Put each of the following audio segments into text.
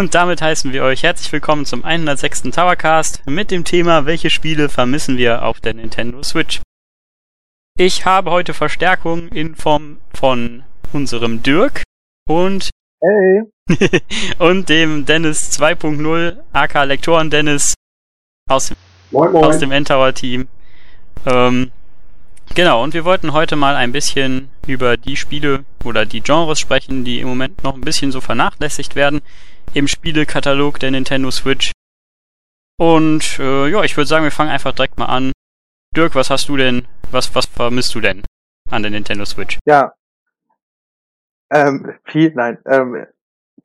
Und damit heißen wir euch herzlich willkommen zum 106. Towercast mit dem Thema, welche Spiele vermissen wir auf der Nintendo Switch. Ich habe heute Verstärkung in Form von unserem Dirk und Hey. und dem Dennis 2.0, AK Lektoren Dennis aus dem, Moin, moin. aus dem Endtower Team. Ähm, genau, und wir wollten heute mal ein bisschen über die Spiele oder die Genres sprechen, die im Moment noch ein bisschen so vernachlässigt werden im Spielekatalog der Nintendo Switch. Und äh, ja, ich würde sagen, wir fangen einfach direkt mal an. Dirk, was hast du denn, was, was vermisst du denn an der Nintendo Switch? Ja. Ähm, viel, nein. Ähm,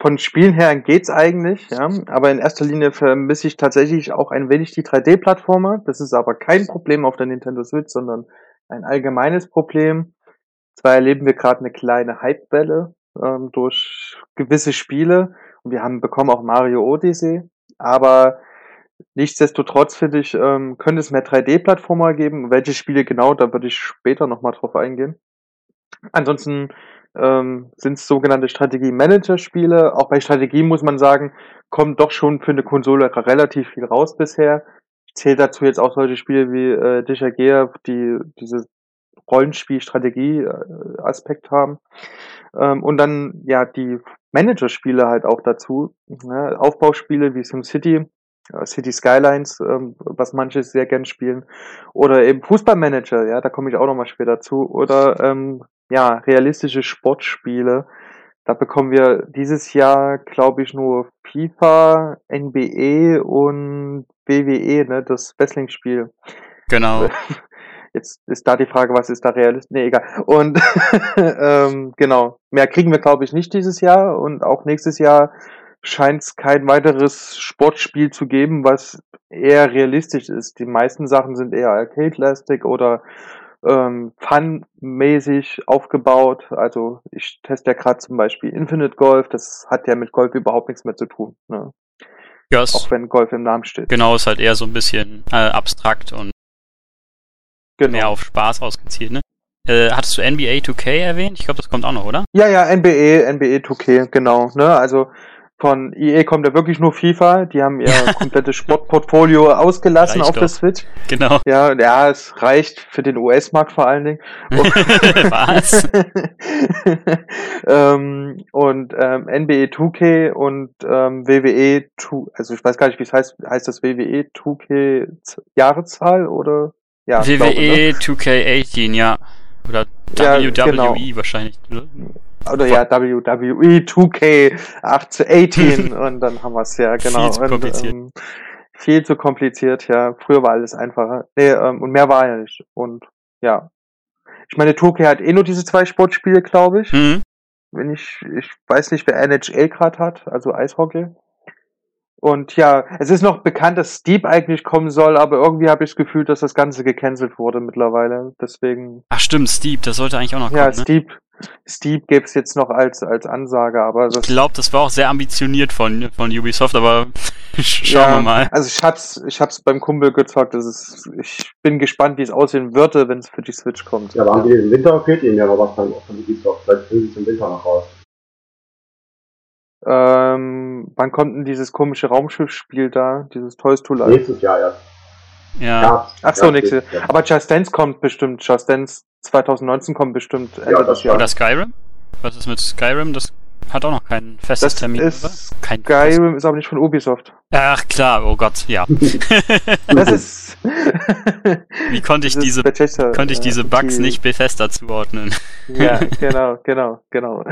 von Spielen her geht's eigentlich, ja. Aber in erster Linie vermisse ich tatsächlich auch ein wenig die 3D-Plattformer. Das ist aber kein Problem auf der Nintendo Switch, sondern ein allgemeines Problem. Zwar erleben wir gerade eine kleine Hypewelle ähm, durch gewisse Spiele wir haben bekommen auch Mario Odyssey, aber nichtsdestotrotz finde ich, ähm, könnte es mehr 3D-Plattformer geben. Welche Spiele genau, da würde ich später nochmal drauf eingehen. Ansonsten ähm, sind es sogenannte Strategie-Manager-Spiele. Auch bei Strategie muss man sagen, kommt doch schon für eine Konsole relativ viel raus bisher. Ich zähle dazu jetzt auch solche Spiele wie äh, Dishagear, die diese Rollenspiel-Strategie-Aspekt haben. Ähm, und dann ja die Manager-Spiele halt auch dazu. Ne? Aufbauspiele wie SimCity, äh, City Skylines, ähm, was manche sehr gern spielen. Oder eben Fußballmanager, ja, da komme ich auch nochmal später dazu. Oder ähm, ja, realistische Sportspiele. Da bekommen wir dieses Jahr, glaube ich, nur FIFA, NBE und WWE, ne, das Wrestling-Spiel. Genau. Jetzt ist da die Frage, was ist da realistisch? Nee, egal. Und ähm, genau, mehr kriegen wir, glaube ich, nicht dieses Jahr. Und auch nächstes Jahr scheint es kein weiteres Sportspiel zu geben, was eher realistisch ist. Die meisten Sachen sind eher arcade-lastig oder ähm, fun-mäßig aufgebaut. Also ich teste ja gerade zum Beispiel Infinite Golf, das hat ja mit Golf überhaupt nichts mehr zu tun. Ne? Ja, Auch wenn Golf im Namen steht. genau, ist halt eher so ein bisschen äh, abstrakt und Genau. mehr auf Spaß ausgezielt, ne? Äh, hattest du NBA 2K erwähnt? Ich glaube, das kommt auch noch, oder? Ja, ja, NBA, NBA 2K, genau. Ne? Also von EA kommt ja wirklich nur FIFA. Die haben ihr komplettes Sportportfolio ausgelassen Reicht auf doch. der Switch. Genau. Ja, ja, es reicht für den US-Markt vor allen Dingen. Was? ähm, und ähm, NBA 2K und ähm, WWE 2, also ich weiß gar nicht, wie es heißt, heißt das WWE 2K Z- Jahreszahl oder? Ja, ich glaube, ne? WWE 2K18, ja. Oder Ja, WWE genau. wahrscheinlich. oder? Oder ja, WWE 2K 18 und dann haben wir es ja, genau. Viel zu und, kompliziert. Ähm, viel zu kompliziert, ja. Früher war alles einfacher. Nee, ähm, und mehr war ja nicht. Und ja. Ich meine, 2K hat eh nur diese zwei Sportspiele, glaube ich. Hm? Wenn ich, ich weiß nicht, wer NHL gerade hat, also Eishockey. Und ja, es ist noch bekannt, dass Steep eigentlich kommen soll, aber irgendwie habe ich das Gefühl, dass das Ganze gecancelt wurde mittlerweile. Deswegen, Ach stimmt, Steve, das sollte eigentlich auch noch ja, kommen, ne? Steep, Steep gäbe es jetzt noch als, als Ansage, aber das Ich glaube, das war auch sehr ambitioniert von, von Ubisoft, aber schauen wir mal. Also ich hab's, ich hab's beim Kumpel gezockt. Das ist, ich bin gespannt, wie es aussehen würde, wenn es für die Switch kommt. Ja, aber haben die im Winter fehlt ihnen ja noch was von, von Ubisoft. Vielleicht bringen sie es im Winter noch raus. Ähm, wann kommt denn dieses komische Raumschiffspiel da? Dieses Toys to Life? Nächstes Jahr erst. Ja, Herbst. Ach so, Ja, nächstes ja. Aber Just Dance kommt bestimmt. Just Dance 2019 kommt bestimmt Ende Ja, des das Jahres. oder Skyrim? Was ist mit Skyrim? Das hat auch noch kein festes Das Termin, ist oder? Kein Skyrim ist aber nicht von Ubisoft. Ach klar, oh Gott, ja. Das ist. Wie konnte ich diese Bethesda, konnte ich äh, diese Bugs die- nicht Bethesda zuordnen? Ja, genau, genau, genau.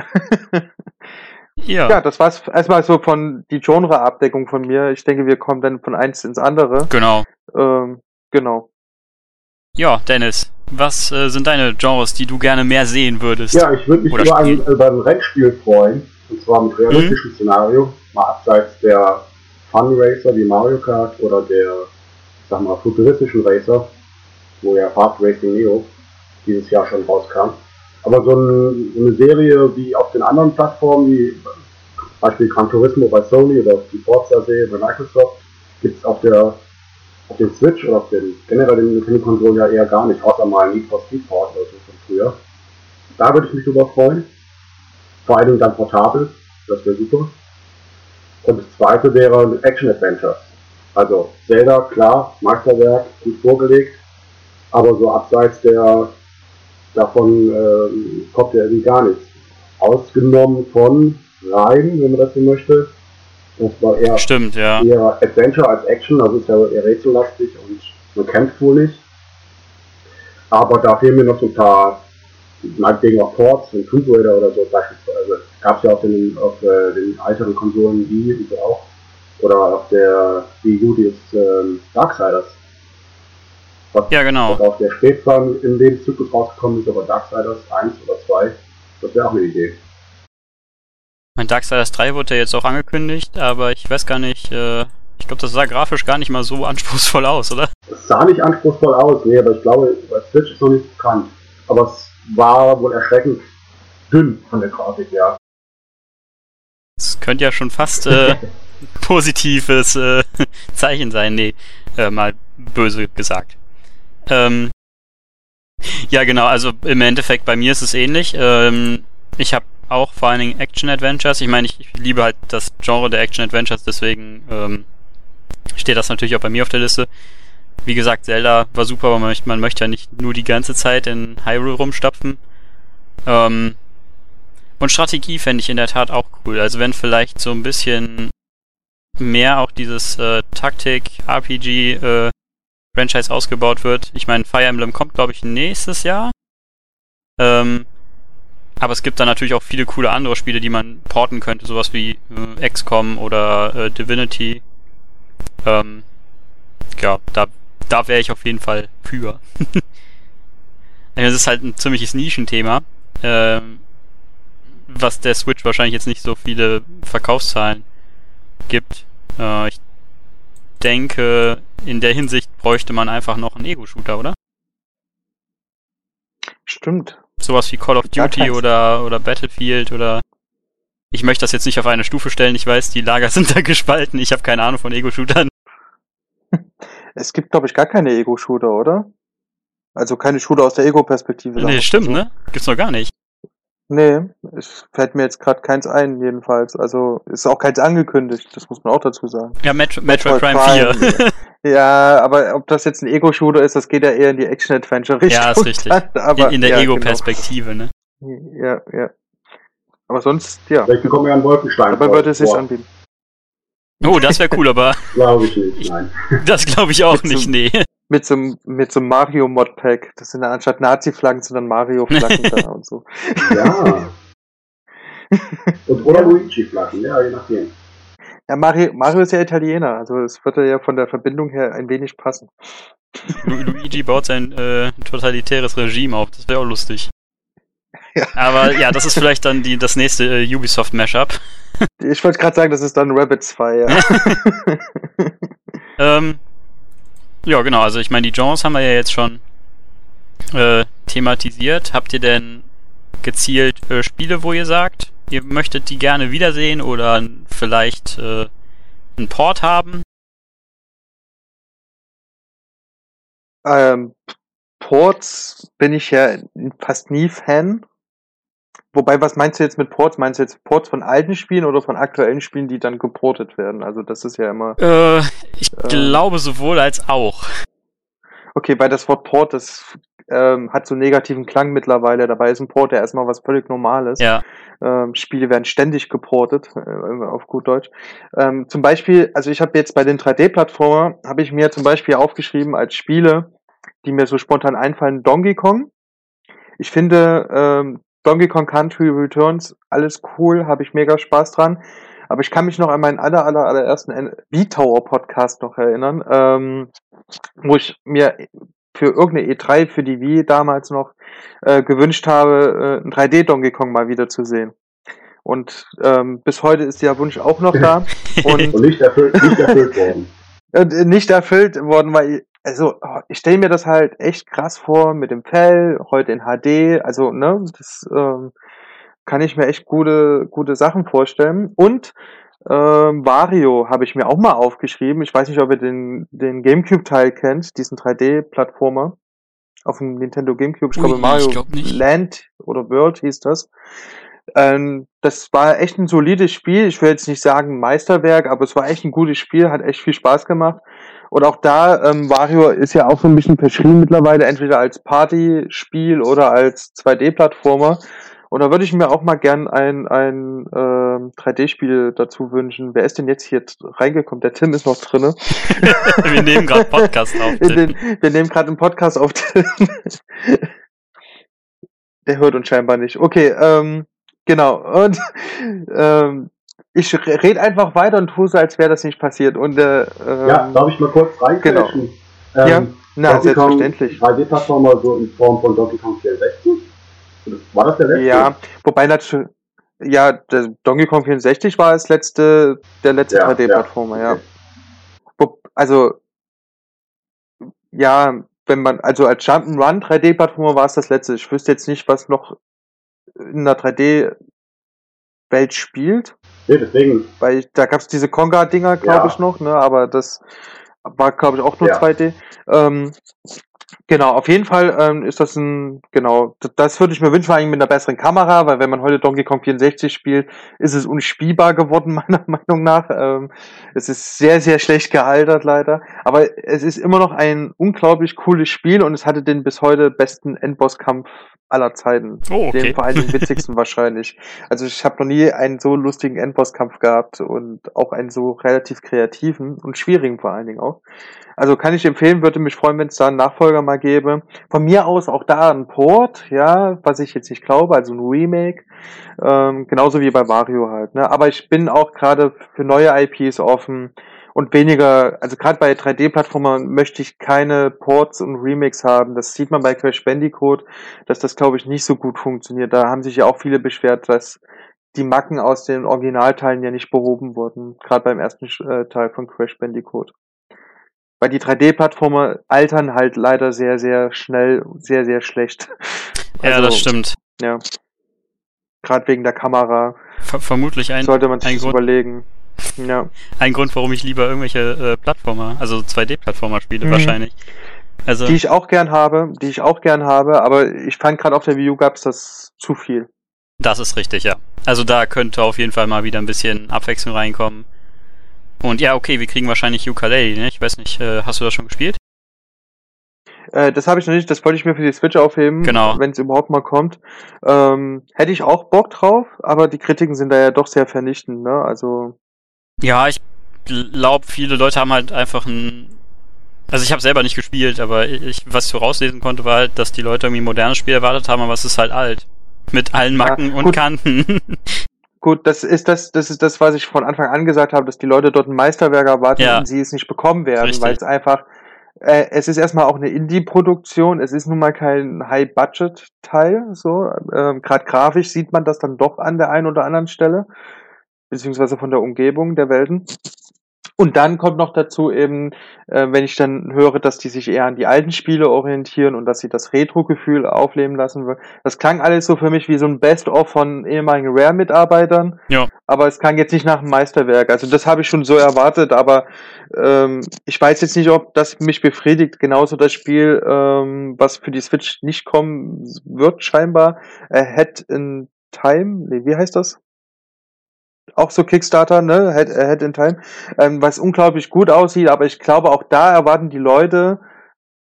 Ja, Ja, das war's erstmal so von die Genre-Abdeckung von mir. Ich denke, wir kommen dann von eins ins andere. genau. Ähm, genau. Ja, Dennis, was äh, sind deine Genres, die du gerne mehr sehen würdest? Ja, ich würde mich über ein, über ein Rennspiel freuen. Und zwar mit realistischem Mhm. Szenario. Mal abseits der Fun Racer wie Mario Kart oder der, ich sag mal, futuristischen Racer, wo ja Hard Racing Neo dieses Jahr schon rauskam. Aber so ein, eine Serie wie auf den anderen Plattformen, wie zum Beispiel Gran Turismo bei Sony oder die Forza-Serie bei Microsoft, gibt es auf der auf den Switch oder auf den generell den Nintendo-Konsolen ja eher gar nicht, außer mal Need for Speed Port oder so von früher. Da würde ich mich drüber freuen. Vor allem dann portabel, das wäre super. Und das zweite wäre Action Adventure. Also Zelda, klar, Meisterwerk, gut vorgelegt, aber so abseits der davon ähm, kommt ja irgendwie gar nichts. Ausgenommen von Rein, wenn man das so möchte. Das war eher, Stimmt, ja. eher Adventure als Action, also ist ja eher rätsellastig und man kämpft wohl nicht. Aber da fehlen mir noch so ein paar, meinetwegen auch Ports und Tomb Raider oder so beispielsweise. Gab es ja auf den, auf äh, den älteren Konsolen Wii und so auch. Oder auf der Wii U jetzt ähm, Darksiders. Was, Ja, genau. auch sehr spät war im Lebenszyklus rausgekommen ist, aber Darksiders 1 oder 2, das wäre auch eine Idee. Mein Darksiders 3 wurde ja jetzt auch angekündigt, aber ich weiß gar nicht, äh, ich glaube, das sah grafisch gar nicht mal so anspruchsvoll aus, oder? Es sah nicht anspruchsvoll aus, nee, aber ich glaube, bei Switch ist noch nicht bekannt. Aber es war wohl erschreckend dünn von der Grafik, ja. Das könnte ja schon fast äh, positives äh, Zeichen sein. Nee, äh, mal böse gesagt. Ähm, ja, genau, also im Endeffekt bei mir ist es ähnlich. Ähm, ich habe auch vor allen Dingen Action-Adventures. Ich meine, ich, ich liebe halt das Genre der Action-Adventures, deswegen ähm, steht das natürlich auch bei mir auf der Liste. Wie gesagt, Zelda war super, aber man, möchte- man möchte ja nicht nur die ganze Zeit in Hyrule rumstapfen. Ähm, und Strategie fände ich in der Tat auch cool. Also wenn vielleicht so ein bisschen mehr auch dieses äh, Taktik-RPG äh, Franchise ausgebaut wird. Ich meine, Fire Emblem kommt, glaube ich, nächstes Jahr. Ähm, aber es gibt da natürlich auch viele coole andere Spiele, die man porten könnte, sowas wie äh, XCOM oder äh, Divinity. Ähm, ja, da, da wäre ich auf jeden Fall für. Es ist halt ein ziemliches Nischenthema, ähm, was der Switch wahrscheinlich jetzt nicht so viele Verkaufszahlen gibt. Äh, ich denke, in der Hinsicht bräuchte man einfach noch einen Ego-Shooter, oder? Stimmt. Sowas wie Call of Duty oder, oder Battlefield oder. Ich möchte das jetzt nicht auf eine Stufe stellen. Ich weiß, die Lager sind da gespalten. Ich habe keine Ahnung von Ego-Shootern. Es gibt, glaube ich, gar keine Ego-Shooter, oder? Also keine Shooter aus der Ego-Perspektive. Nee, stimmt, so. ne? Gibt's noch gar nicht. Nee, es fällt mir jetzt gerade keins ein, jedenfalls. Also ist auch keins angekündigt, das muss man auch dazu sagen. Ja, Met Metroid, Metroid Prime 4. Prime. Ja, aber ob das jetzt ein Ego-Shooter ist, das geht ja eher in die Action-Adventure-Richtung. Ja, ist richtig. dann, aber, in, in der ja, Ego-Perspektive, ne? Genau. Ja, ja. Aber sonst, ja. Vielleicht bekommen wir einen Wolkenstein. Dabei würde es sich anbieten. Oh, das wäre cool, aber Glaube ich nicht, nein. das glaube ich auch nicht, nee. Mit so, einem- mit so einem Mario-Mod-Pack. Das sind dann anstatt Nazi-Flaggen sind dann Mario-Flaggen da und so. Ja. Und oder Luigi-Flaschen, ja, je nachdem. Ja, Mario, Mario ist ja Italiener, also es würde ja von der Verbindung her ein wenig passen. Lu Luigi baut sein äh, totalitäres Regime auf. Das wäre auch lustig. Ja. Aber ja, das ist vielleicht dann die, das nächste äh, Ubisoft-Mashup. Ich wollte gerade sagen, das ist dann Rabbit 2, ja. Ähm, ja, genau. Also ich meine, die Genres haben wir ja jetzt schon äh, thematisiert. Habt ihr denn gezielt äh, Spiele, wo ihr sagt, ihr möchtet die gerne wiedersehen oder vielleicht äh, einen Port haben? ähm, Ports bin ich ja fast nie Fan. Wobei, was meinst du jetzt mit Ports? Meinst du jetzt Ports von alten Spielen oder von aktuellen Spielen, die dann geportet werden? Also das ist ja immer. Äh, ich Ähm. glaube sowohl als auch. Okay, weil das Wort Port, das ähm, hat so einen negativen Klang mittlerweile. Dabei ist ein Port ja erstmal was völlig Normales. Ja. Ähm, Spiele werden ständig geportet, äh, auf gut Deutsch. Ähm, zum Beispiel, also ich habe jetzt bei den 3D-Plattformer, habe ich mir zum Beispiel aufgeschrieben als Spiele, die mir so spontan einfallen, Donkey Kong. Ich finde ähm, Donkey Kong Country Returns, alles cool, habe ich mega Spaß dran. Aber ich kann mich noch an meinen aller, aller, allerersten V-Tower-Podcast noch erinnern, ähm, wo ich mir für irgendeine E3 für die Wii damals noch äh, gewünscht habe, äh, ein 3D Donkey Kong mal wieder zu sehen. Und ähm, bis heute ist der Wunsch auch noch da und Und nicht erfüllt, nicht erfüllt worden. äh, nicht erfüllt worden, weil also oh, ich stelle mir das halt echt krass vor mit dem Fell, heute in HD, also ne, das ähm, kann ich mir echt gute gute Sachen vorstellen und ähm, Wario habe ich mir auch mal aufgeschrieben. Ich weiß nicht, ob ihr den den GameCube Teil kennt, diesen 3D Plattformer auf dem Nintendo GameCube. Ich Ui, glaube ich Mario glaub nicht. Land oder World hieß das. Ähm, das war echt ein solides Spiel. Ich will jetzt nicht sagen Meisterwerk, aber es war echt ein gutes Spiel, hat echt viel Spaß gemacht. Und auch da, ähm, Wario ist ja auch so ein bisschen verschrien mittlerweile, entweder als Partyspiel oder als 2D-Plattformer. Und da würde ich mir auch mal gern ein, ein ähm, 3D-Spiel dazu wünschen. Wer ist denn jetzt hier reingekommen? Der Tim ist noch drinne. wir nehmen gerade Podcast auf. Den, wir nehmen gerade einen Podcast auf. Der hört uns scheinbar nicht. Okay, ähm, genau. Und ähm, ich rede einfach weiter und tue so, als wäre das nicht passiert. Und, äh, ähm, ja, darf ich mal kurz reingreifen? Genau. Ähm, ja, na, selbstverständlich. 3D-Plattformer so in Form von Donkey Kong 64? War das der letzte? Ja, wobei natürlich, ja, der Donkey Kong 64 war das letzte, der letzte ja, 3D-Plattformer, ja. ja. Also, ja, wenn man, also als Jump'n'Run 3D-Plattformer war es das letzte. Ich wüsste jetzt nicht, was noch in einer 3D-Welt spielt. Nee, deswegen. Weil da gab's diese Conga-Dinger, glaube ja. ich, noch, ne? Aber das war, glaube ich, auch nur ja. 2D. Ähm, Genau, auf jeden Fall ähm, ist das ein, genau, das würde ich mir wünschen, vor allem mit einer besseren Kamera, weil wenn man heute Donkey Kong 64 spielt, ist es unspielbar geworden, meiner Meinung nach. Ähm, es ist sehr, sehr schlecht gealtert, leider. Aber es ist immer noch ein unglaublich cooles Spiel und es hatte den bis heute besten Endbosskampf aller Zeiten. Oh, okay. Den vor allem den witzigsten wahrscheinlich. Also ich habe noch nie einen so lustigen Endbosskampf gehabt und auch einen so relativ kreativen und schwierigen vor allen Dingen auch. Also kann ich empfehlen, würde mich freuen, wenn es da einen Nachfolger mal gäbe. Von mir aus auch da ein Port, ja, was ich jetzt nicht glaube, also ein Remake. Ähm, genauso wie bei Mario halt. Ne? Aber ich bin auch gerade für neue IPs offen und weniger, also gerade bei 3D-Plattformern möchte ich keine Ports und Remakes haben. Das sieht man bei Crash Bandicoot, dass das glaube ich nicht so gut funktioniert. Da haben sich ja auch viele beschwert, dass die Macken aus den Originalteilen ja nicht behoben wurden, gerade beim ersten äh, Teil von Crash Bandicoot. Weil die 3D-Plattformer altern halt leider sehr, sehr schnell, sehr, sehr schlecht. Ja, also, das stimmt. Ja. Gerade wegen der Kamera. Ver vermutlich ein, sollte man sich ein Grund, überlegen. Ja. Ein Grund, warum ich lieber irgendwelche äh, Plattformer, also 2D-Plattformer spiele mhm. wahrscheinlich. Also, die ich auch gern habe, die ich auch gern habe, aber ich fand gerade auf der Wii U gab's das zu viel. Das ist richtig, ja. Also da könnte auf jeden Fall mal wieder ein bisschen Abwechslung reinkommen. Und ja, okay, wir kriegen wahrscheinlich Ukulele, ne? Ich weiß nicht, äh, hast du das schon gespielt? Äh, das habe ich noch nicht, das wollte ich mir für die Switch aufheben, genau. wenn es überhaupt mal kommt. Ähm, hätte ich auch Bock drauf, aber die Kritiken sind da ja doch sehr vernichtend, ne? Also. Ja, ich glaube, viele Leute haben halt einfach ein. Also ich habe selber nicht gespielt, aber ich, was ich so rauslesen konnte, war halt, dass die Leute irgendwie ein modernes Spiel erwartet haben, aber es ist halt alt. Mit allen Macken ja, und Kanten. Gut, das ist das, das ist das, was ich von Anfang an gesagt habe, dass die Leute dort ein Meisterwerk erwarten ja. und sie es nicht bekommen werden, weil es einfach, äh, es ist erstmal auch eine Indie-Produktion, es ist nun mal kein High-Budget-Teil, so, ähm, gerade grafisch sieht man das dann doch an der einen oder anderen Stelle, beziehungsweise von der Umgebung der Welten. Und dann kommt noch dazu eben, äh, wenn ich dann höre, dass die sich eher an die alten Spiele orientieren und dass sie das Retro-Gefühl aufleben lassen wollen. Das klang alles so für mich wie so ein Best-of von ehemaligen Rare-Mitarbeitern. Ja. Aber es klang jetzt nicht nach einem Meisterwerk. Also das habe ich schon so erwartet, aber ähm, ich weiß jetzt nicht, ob das mich befriedigt. Genauso das Spiel, ähm, was für die Switch nicht kommen wird, scheinbar. Ahead in Time. Nee, wie heißt das? Auch so Kickstarter, ne, Head, Head in Time, ähm, was unglaublich gut aussieht, aber ich glaube, auch da erwarten die Leute,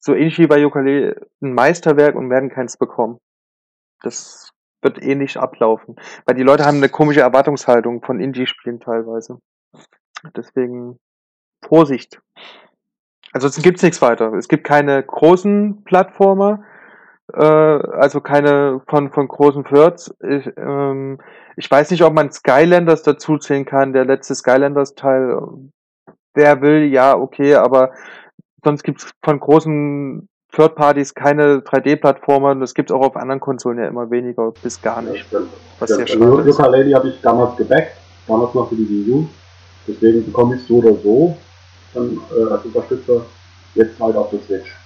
so ähnlich wie bei Yooka-Laylee, ein Meisterwerk und werden keins bekommen. Das wird eh nicht ablaufen. Weil die Leute haben eine komische Erwartungshaltung von Indie-Spielen teilweise. Deswegen Vorsicht. Ansonsten gibt's nichts weiter. Es gibt keine großen Plattformer, äh, also keine von, von großen Firds. Ich, ähm, ich weiß nicht, ob man Skylanders dazu zählen kann, der letzte Skylanders-Teil. Wer will, ja, okay, aber sonst gibt's von großen Third Parties keine 3D-Plattformer das gibt's auch auf anderen Konsolen ja immer weniger bis gar nicht. Ja, was ja, sehr schade ist. Lady habe ich damals gebackt, damals noch für die Wii U. Deswegen bekomme ich so oder so dann äh, als Unterstützer jetzt halt auf der Switch.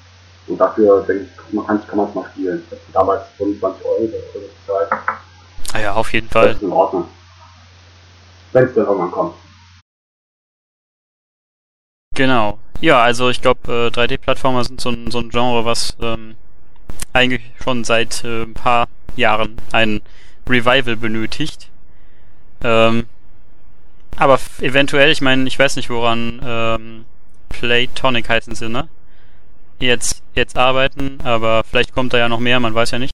Und dafür denke ich, man kann, kann man es mal spielen. Damals 25 Euro oder so bezahlt. Ah ja, auf jeden Fall. Das ist in Ordnung. Wenn es dann irgendwann kommt. Genau. Ja, also ich glaube, äh, 3D-Plattformer sind so ein, so ein Genre, was ähm, eigentlich schon seit äh, ein paar Jahren einen Revival benötigt. Ähm, aber eventuell, ich meine, ich weiß nicht, woran ähm, Playtonic heißen sie, ne? Jetzt, jetzt arbeiten, aber vielleicht kommt da ja noch mehr, man weiß ja nicht.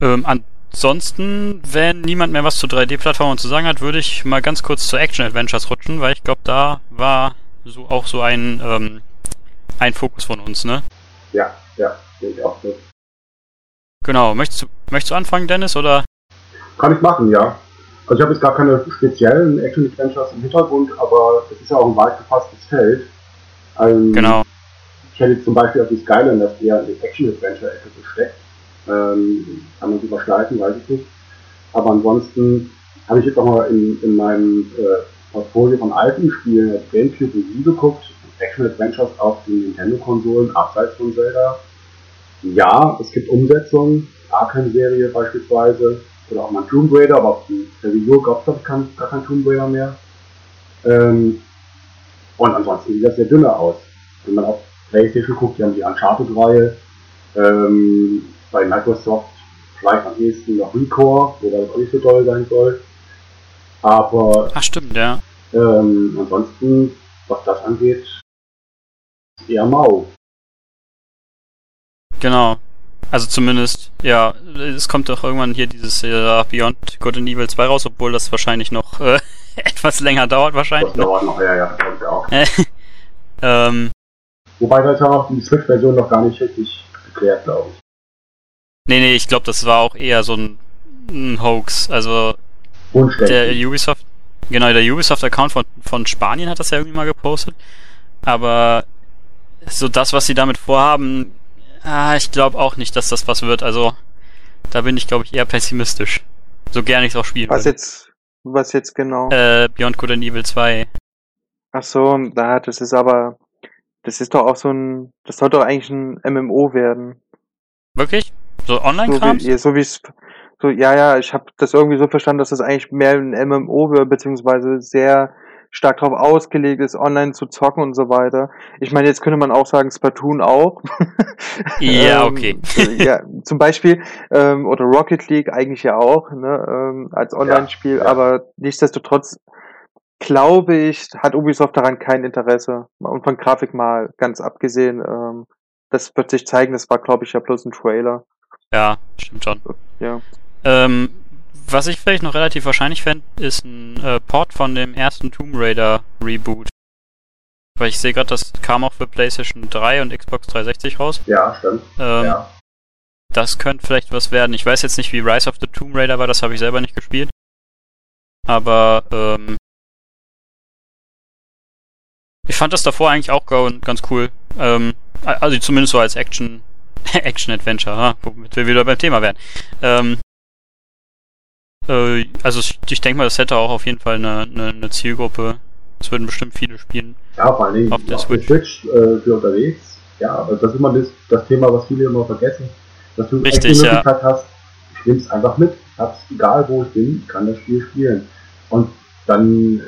Ähm, ansonsten, wenn niemand mehr was zu 3D-Plattformen zu sagen hat, würde ich mal ganz kurz zu Action-Adventures rutschen, weil ich glaube, da war so auch so ein, ähm, ein Fokus von uns, ne? Ja, ja, sehe ich auch so. Genau, möchtest du, möchtest du anfangen, Dennis, oder? Kann ich machen, ja. Also ich habe jetzt gar keine speziellen Action-Adventures im Hintergrund, aber es ist ja auch ein weit gefasstes Feld. Ähm, Genau. Ich hätte zum Beispiel auf die Skyline, das eher in die Action-Adventure-Ecke gesteckt. Ähm, kann man überschneiden, weiß ich nicht. Aber ansonsten habe ich jetzt auch mal in, in meinem äh, Portfolio von alten Spielen, also Gamecube und Wii geguckt, Action-Adventures auf den Nintendo-Konsolen, abseits von Zelda. Ja, es gibt Umsetzungen, Arkham-Serie beispielsweise, oder auch mal Tomb Raider, aber auf der Wii gab es gar kein Tomb Raider mehr. Ähm, und ansonsten sieht das sehr dünner aus. Wenn man auf Playstation guckt, die haben die Uncharted-Reihe, ähm, bei Microsoft vielleicht am ehesten noch Recore, wobei das auch nicht so doll sein soll. Aber Ach stimmt, ja. ähm, ansonsten, was das angeht, eher mau. Genau. Also zumindest, ja, es kommt doch irgendwann hier dieses äh, Beyond Good and Evil 2 raus, obwohl das wahrscheinlich noch äh, etwas länger dauert wahrscheinlich. Das dauert noch, ja, ja, das auch. ähm, Wobei das ja auch die Switch-Version noch gar nicht richtig geklärt, glaube ich. nee, nee, ich glaube, das war auch eher so ein, ein Hoax. Also der. Ubisoft, genau, der Ubisoft-Account von, von Spanien hat das ja irgendwie mal gepostet. Aber so das, was sie damit vorhaben, ah, ich glaube auch nicht, dass das was wird. Also da bin ich, glaube ich, eher pessimistisch. So gerne ich es auch spielen Was würde. jetzt, was jetzt genau? Äh, Beyond Good and Evil 2. Ach so, da, das ist aber, das ist doch auch so ein, das soll doch eigentlich ein MMO werden. Wirklich? So So Online-Krams? wie, ja, so wie es, so, ja, ja, ich habe das irgendwie so verstanden, dass das eigentlich mehr ein MMO wird, beziehungsweise sehr stark darauf ausgelegt ist, online zu zocken und so weiter. Ich meine, jetzt könnte man auch sagen, Splatoon auch. Ja, Ähm, okay. ja, zum Beispiel, ähm, oder Rocket League eigentlich ja auch, ne, ähm, als Online-Spiel, ja. aber nichtsdestotrotz glaube ich, hat Ubisoft daran kein Interesse. Und von Grafik mal ganz abgesehen, ähm, das wird sich zeigen, das war, glaube ich, ja bloß ein Trailer. Ja, stimmt schon. Ja. Ähm, was ich vielleicht noch relativ wahrscheinlich fände, ist ein äh, Port von dem ersten Tomb Raider Reboot. Weil ich sehe gerade, das kam auch für PlayStation 3 und Xbox 360 raus. Ja, stimmt. Ähm, ja. Das könnte vielleicht was werden. Ich weiß jetzt nicht, wie Rise of the Tomb Raider war, das habe ich selber nicht gespielt. Aber ähm, ich fand das davor eigentlich auch ga- ganz cool. Ähm, also zumindest so als Action Action Adventure, ha, womit wir wieder beim Thema wären. Ähm, äh, also ich, ich denke mal, das hätte auch auf jeden Fall eine, eine, eine Zielgruppe. Es würden bestimmt viele spielen. Ja, vor Dingen Auf der Switch. Switch äh, für unterwegs. Ja, aber das ist immer das, das Thema, was viele immer vergessen. Dass du echt Richtig, die ja. Möglichkeit hast, ich nehm's einfach mit. Hab's egal wo ich bin, ich kann das Spiel spielen. Und dann äh,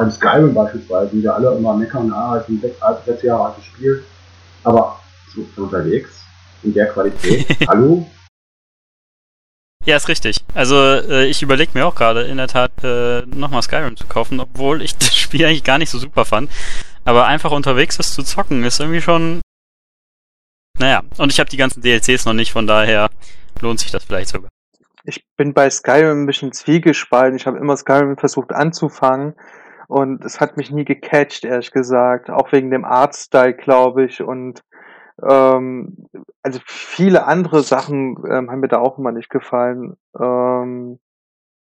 beim Skyrim beispielsweise, die da alle immer meckern, ah, es ist ein sechs, altes, sechs Jahre altes Spiel. Aber so unterwegs, in der Qualität, hallo, Ja, ist richtig. Also äh, ich überlege mir auch gerade in der Tat äh, nochmal Skyrim zu kaufen, obwohl ich das Spiel eigentlich gar nicht so super fand. Aber einfach unterwegs ist zu zocken ist irgendwie schon. Naja, und ich habe die ganzen DLCs noch nicht, von daher lohnt sich das vielleicht sogar. Ich bin bei Skyrim ein bisschen zwiegespalten. Ich habe immer Skyrim versucht anzufangen und es hat mich nie gecatcht, ehrlich gesagt. Auch wegen dem Artstyle, glaube ich. Und ähm, also viele andere Sachen ähm, haben mir da auch immer nicht gefallen. Ähm,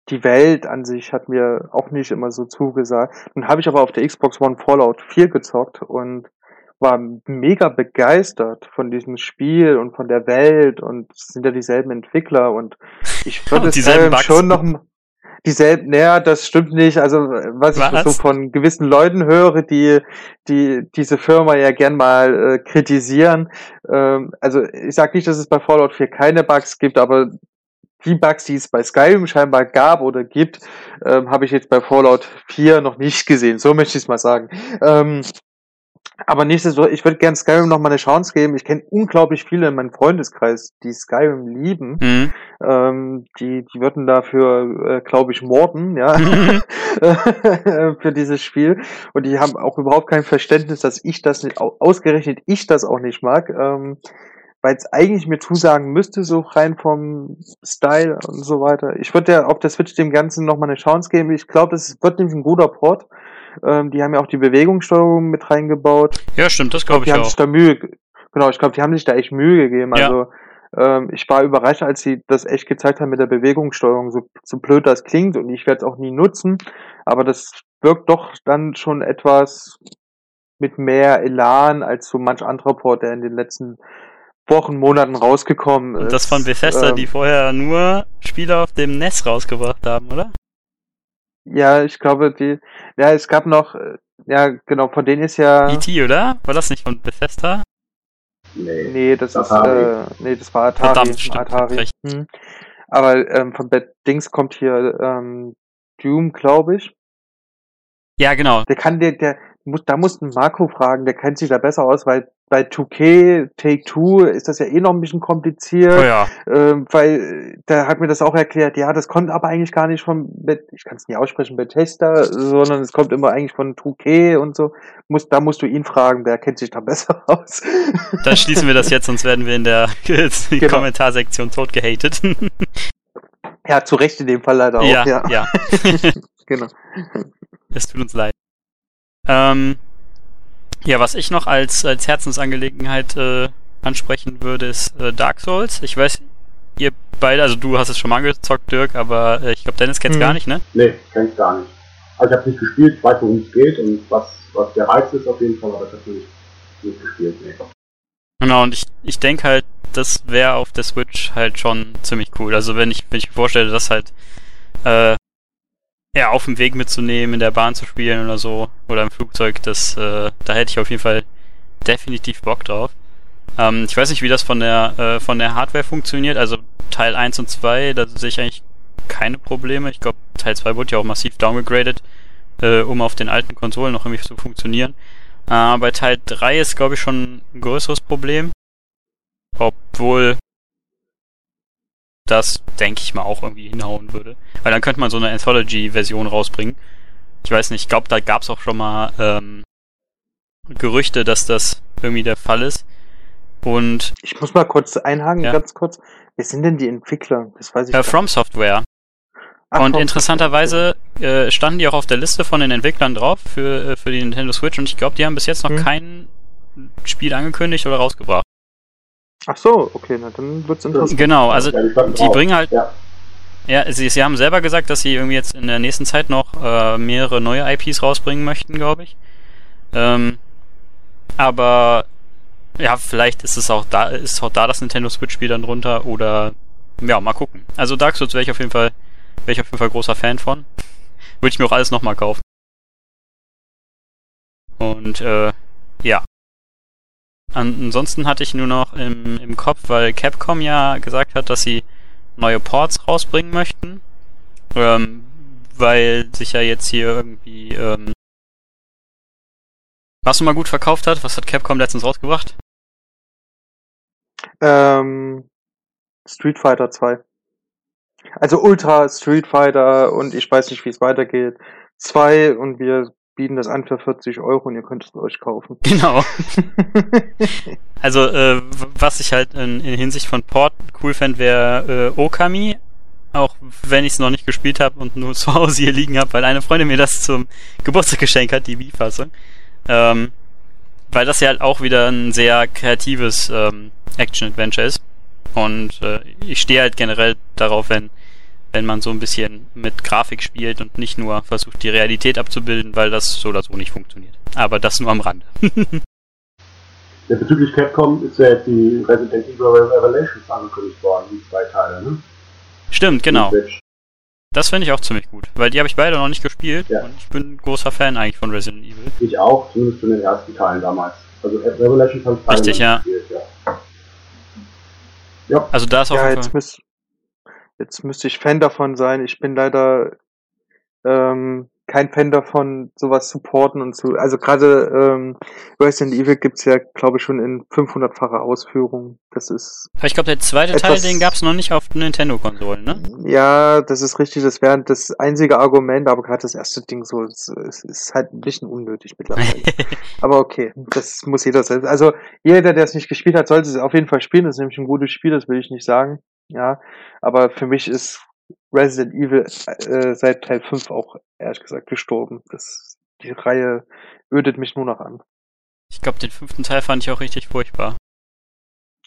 die Welt an sich hat mir auch nicht immer so zugesagt. Dann habe ich aber auf der Xbox One Fallout 4 gezockt und war mega begeistert von diesem Spiel und von der Welt und es sind ja dieselben Entwickler und ich würde Skyrim Bugs. schon noch dieselben, naja, das stimmt nicht. Also was, ich Was? so von gewissen Leuten höre, die die diese Firma ja gern mal äh, kritisieren. Ähm, also ich sage nicht, dass es bei Fallout 4 keine Bugs gibt, aber die Bugs, die es bei Skyrim scheinbar gab oder gibt, ähm, habe ich jetzt bei Fallout 4 noch nicht gesehen. So möchte ich es mal sagen. Ähm, aber nichtsdestotrotz, ich würde gern Skyrim noch mal eine Chance geben. Ich kenne unglaublich viele in meinem Freundeskreis, die Skyrim lieben. Mhm. Ähm, die, die würden dafür, äh, glaube ich, morden, ja, für dieses Spiel. Und die haben auch überhaupt kein Verständnis, dass ich das nicht, ausgerechnet ich das auch nicht mag. Ähm, weil es eigentlich mir zusagen müsste, so rein vom Style und so weiter. Ich würde ja auf der Switch dem Ganzen nochmal eine Chance geben. Ich glaube, das wird nämlich ein guter Port. Ähm, die haben ja auch die Bewegungssteuerung mit reingebaut. Ja, stimmt, das glaube ich, glaub, die auch. Haben sich da Mühe, genau, ich glaube, die haben sich da echt Mühe gegeben. Ja. Also ähm, ich war überrascht, als sie das echt gezeigt haben mit der Bewegungssteuerung, so, so blöd das klingt und ich werde es auch nie nutzen, aber das wirkt doch dann schon etwas mit mehr Elan als so manch anderer Port, der in den letzten Wochen, Monaten rausgekommen ist. Und das von Bethesda, ähm, die vorher nur Spiele auf dem NES rausgebracht haben, oder? Ja, ich glaube, die, ja, es gab noch, äh, ja, genau, von denen ist ja. E.T., oder? War das nicht von Bethesda? Nee, nee das Atari. ist, äh, nee, das war Atari. Verdammt, stimmt, Atari. Hm. Aber ähm, von Bad Dings kommt hier ähm, Doom, glaube ich. Ja, genau. Der kann der, der muss, da muss ein Marco fragen, der kennt sich da besser aus, weil bei 2K Take Two ist das ja eh noch ein bisschen kompliziert, oh ja. ähm, weil der hat mir das auch erklärt, ja, das kommt aber eigentlich gar nicht von, ich kann es nicht aussprechen, Bethesda, sondern es kommt immer eigentlich von 2K und so. Muss, da musst du ihn fragen, der kennt sich da besser aus. Dann schließen wir das jetzt, sonst werden wir in der genau. Kommentarsektion tot gehatet. ja, zu Recht in dem Fall leider auch, ja. Ja, ja. genau. Es tut uns leid. Ähm, ja, was ich noch als, als Herzensangelegenheit äh, ansprechen würde, ist äh, Dark Souls. Ich weiß, ihr beide, also du hast es schon mal angezockt, Dirk, aber äh, ich glaube, Dennis kennt es hm. gar nicht, ne? Nee, kenn ich gar nicht. Also ich habe nicht gespielt, ich weiß, worum es geht und was, was der Reiz ist auf jeden Fall, aber ich habe nicht, nicht gespielt, nee. Genau, und ich, ich denke halt, das wäre auf der Switch halt schon ziemlich cool. Also wenn ich, wenn ich mir vorstelle, dass halt äh, ja, auf dem Weg mitzunehmen, in der Bahn zu spielen oder so, oder im Flugzeug, das, äh, da hätte ich auf jeden Fall definitiv Bock drauf. Ähm, ich weiß nicht, wie das von der, äh, von der Hardware funktioniert, also Teil 1 und 2, da sehe ich eigentlich keine Probleme. Ich glaube, Teil 2 wurde ja auch massiv downgegradet, äh, um auf den alten Konsolen noch irgendwie zu funktionieren. Äh, bei Teil 3 ist, glaube ich, schon ein größeres Problem. Obwohl das, denke ich mal, auch irgendwie hinhauen würde. Weil dann könnte man so eine Anthology-Version rausbringen. Ich weiß nicht, ich glaube, da gab es auch schon mal ähm, Gerüchte, dass das irgendwie der Fall ist. Und ich muss mal kurz einhaken, ja. ganz kurz. Wer sind denn die Entwickler? Das weiß ich äh, From Software. Ach, und interessanterweise äh, standen die auch auf der Liste von den Entwicklern drauf für, äh, für die Nintendo Switch und ich glaube, die haben bis jetzt noch hm. kein Spiel angekündigt oder rausgebracht. Ach so, okay, na dann wird's interessant. Genau, also die bringen halt. Ja. Ja, sie, sie haben selber gesagt, dass sie irgendwie jetzt in der nächsten Zeit noch äh, mehrere neue IPs rausbringen möchten, glaube ich. Ähm, aber ja, vielleicht ist es auch da, ist auch da das Nintendo Switch-Spiel dann drunter oder ja, mal gucken. Also Dark Souls wäre ich auf jeden Fall, wäre ich auf jeden Fall großer Fan von. Würde ich mir auch alles nochmal kaufen. Und äh, ja, Ansonsten hatte ich nur noch im, im Kopf, weil Capcom ja gesagt hat, dass sie neue Ports rausbringen möchten. Ähm, weil sich ja jetzt hier irgendwie ähm, was nun mal gut verkauft hat. Was hat Capcom letztens rausgebracht? Ähm, Street Fighter 2. Also Ultra Street Fighter und ich weiß nicht, wie es weitergeht. 2 und wir bieten das an für 40 Euro und ihr könnt es euch kaufen. Genau. also, äh, was ich halt in, in Hinsicht von Port cool fände, wäre äh, Okami. Auch wenn ich es noch nicht gespielt habe und nur zu Hause hier liegen habe, weil eine Freundin mir das zum Geburtstag geschenkt hat, die Wii-Fassung. Ähm, weil das ja halt auch wieder ein sehr kreatives ähm, Action-Adventure ist. Und äh, ich stehe halt generell darauf, wenn wenn man so ein bisschen mit Grafik spielt und nicht nur versucht, die Realität abzubilden, weil das so oder so nicht funktioniert. Aber das nur am Rande. ja, bezüglich Capcom ist ja jetzt die Resident Evil Revelations angekündigt worden, die zwei Teile, ne? Stimmt, genau. Das finde ich auch ziemlich gut, weil die habe ich beide noch nicht gespielt ja. und ich bin großer Fan eigentlich von Resident Evil. Ich auch, zumindest von den ersten Teilen damals. Also Revelations habe ich beide Richtig, ja. gespielt, ja. Ja. Also da ist auch ja, jetzt müsst, Jetzt müsste ich Fan davon sein. Ich bin leider ähm, kein Fan davon, sowas supporten und zu. Also gerade ähm, Resident Evil gibt's ja, glaube ich, schon in 500-facher Ausführung. Das ist. Ich glaube, der zweite Teil, den gab's noch nicht auf Nintendo-Konsolen, ne? Ja, das ist richtig. Das wäre das einzige Argument, aber gerade das erste Ding so, es, es ist halt ein bisschen unnötig mittlerweile. aber okay, das muss jeder selbst. Also jeder, der es nicht gespielt hat, sollte es auf jeden Fall spielen. Das ist nämlich ein gutes Spiel, das will ich nicht sagen. Ja, aber für mich ist Resident Evil äh, seit Teil 5 auch ehrlich gesagt gestorben. Das, die Reihe ödet mich nur noch an. Ich glaube, den fünften Teil fand ich auch richtig furchtbar.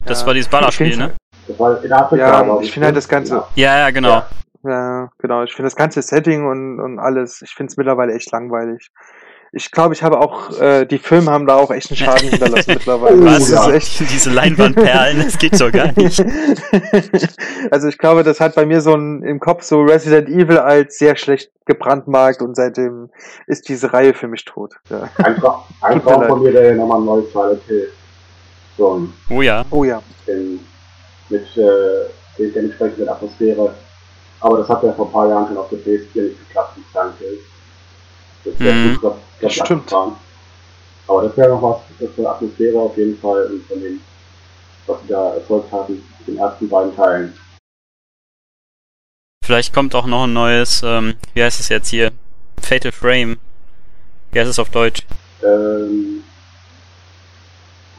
Das ja, war dieses Ballerspiel, ne? Das war in Afrika, ja, ich finde halt das Ganze. Ja, ja, genau. Ja, ja genau. Ich finde das ganze Setting und, und alles, ich finde es mittlerweile echt langweilig ich glaube, ich habe auch, äh, die Filme haben da auch echt einen Schaden hinterlassen mittlerweile. Was? Das ist echt Diese Leinwandperlen, das geht so gar nicht. also ich glaube, das hat bei mir so ein, im Kopf so Resident Evil als sehr schlecht gebrandmarkt und seitdem ist diese Reihe für mich tot. Ja. Einfach, einfach von mir, der nochmal ein neues Silent Hill. So ein, oh ja. Oh ja. In, mit äh, der entsprechenden Atmosphäre. Aber das hat ja vor ein paar Jahren schon auf der PS4 nicht geklappt, wie Silent Hill. Das wäre mhm. gut, das stimmt. Abgefahren. Aber das wäre noch was, das wäre Atmosphäre auf jeden Fall und von dem, was sie da erzeugt hatten, den ersten beiden Teilen. Vielleicht kommt auch noch ein neues, ähm, wie heißt es jetzt hier? Fatal Frame. Wie heißt es auf Deutsch? Ähm,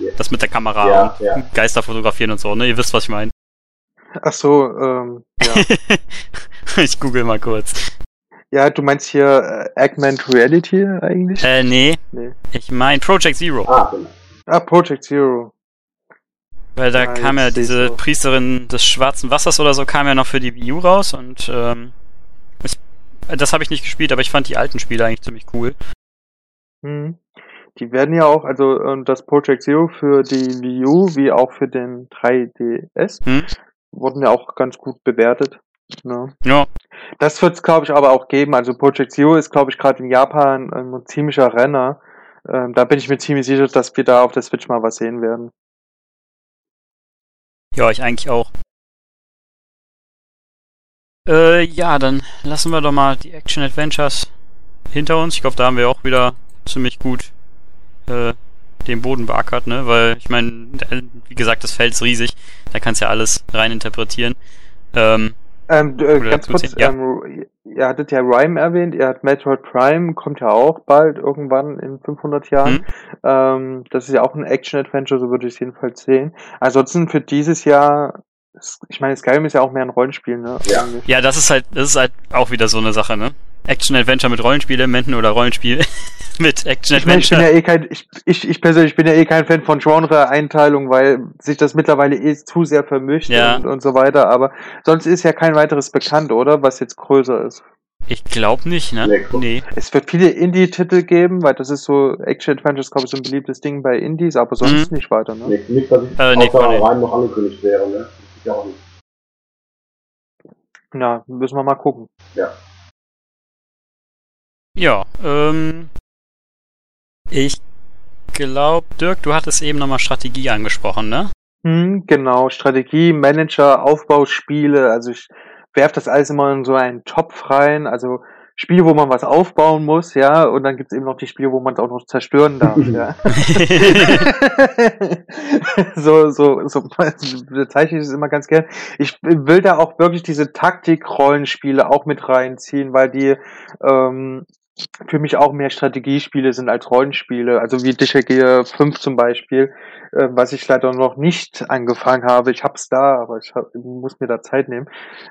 yeah. Das mit der Kamera ja, und ja. Geister fotografieren und so, ne? Ihr wisst, was ich meine. Ach so, ähm, ja. ich google mal kurz. Ja, du meinst hier äh, Augmented Reality eigentlich? Äh, nee. nee. Ich meine Project Zero. Ah, genau. Ah, Project Zero. Weil da ah, kam ja diese so. Priesterin des schwarzen Wassers oder so, kam ja noch für die Wii U raus und ähm, ich, das habe ich nicht gespielt, aber ich fand die alten Spiele eigentlich ziemlich cool. Hm. Die werden ja auch, also das Project Zero für die Wii U wie auch für den 3DS hm? wurden ja auch ganz gut bewertet. Ne? Ja. Das wird es, glaube ich, aber auch geben. Also Project Zero ist, glaube ich, gerade in Japan ein ziemlicher Renner. Ähm, da bin ich mir ziemlich sicher, dass wir da auf der Switch mal was sehen werden. Ja, ich eigentlich auch. Äh, ja, dann lassen wir doch mal die Action Adventures hinter uns. Ich glaube, da haben wir auch wieder ziemlich gut äh, den Boden beackert, ne? Weil ich meine, wie gesagt, das Feld ist riesig. Da kannst du ja alles rein interpretieren. Ähm, ähm, äh, ganz kurz, ja. ähm, ihr hattet ja Rhyme erwähnt, ihr habt Metroid Prime, kommt ja auch bald irgendwann in 500 Jahren. Mhm. Ähm, das ist ja auch ein Action-Adventure, so würde ich es jedenfalls sehen. Ansonsten für dieses Jahr, ich meine, Skyrim ist ja auch mehr ein Rollenspiel, ne? Ja. ja, das ist halt, das ist halt auch wieder so eine Sache, ne? Action-Adventure mit Rollenspielelementen oder Rollenspiel mit Action-Adventure. Ich, mein, ich bin ja eh kein, ich, ich, ich persönlich bin ja eh kein Fan von Genre-Einteilung, weil sich das mittlerweile eh zu sehr vermischt ja. und, und so weiter, aber sonst ist ja kein weiteres bekannt, oder? Was jetzt größer ist. Ich glaube nicht, ne? Nee, nee. Es wird viele Indie-Titel geben, weil das ist so, Action Adventures, glaube ich, so ein beliebtes Ding bei Indies, aber sonst mhm. nicht weiter, ne? Nee, nicht, dass ich äh, nee, rein noch angekündigt wäre, ne? Das ist ja auch nicht. Na, müssen wir mal gucken. Ja. Ja, ähm, ich glaube, Dirk, du hattest eben nochmal Strategie angesprochen, ne? Hm, genau, Strategie, Manager, Aufbauspiele, also ich werf das alles immer in so einen Topf rein, also Spiele, wo man was aufbauen muss, ja, und dann gibt's eben noch die Spiele, wo man es auch noch zerstören darf, ja. so, so, so bezeichne ich es immer ganz gern. Ich will da auch wirklich diese Taktik-Rollenspiele auch mit reinziehen, weil die ähm, für mich auch mehr Strategiespiele sind als Rollenspiele, also wie Disher Gear 5 zum Beispiel, äh, was ich leider noch nicht angefangen habe. Ich hab's da, aber ich hab, muss mir da Zeit nehmen.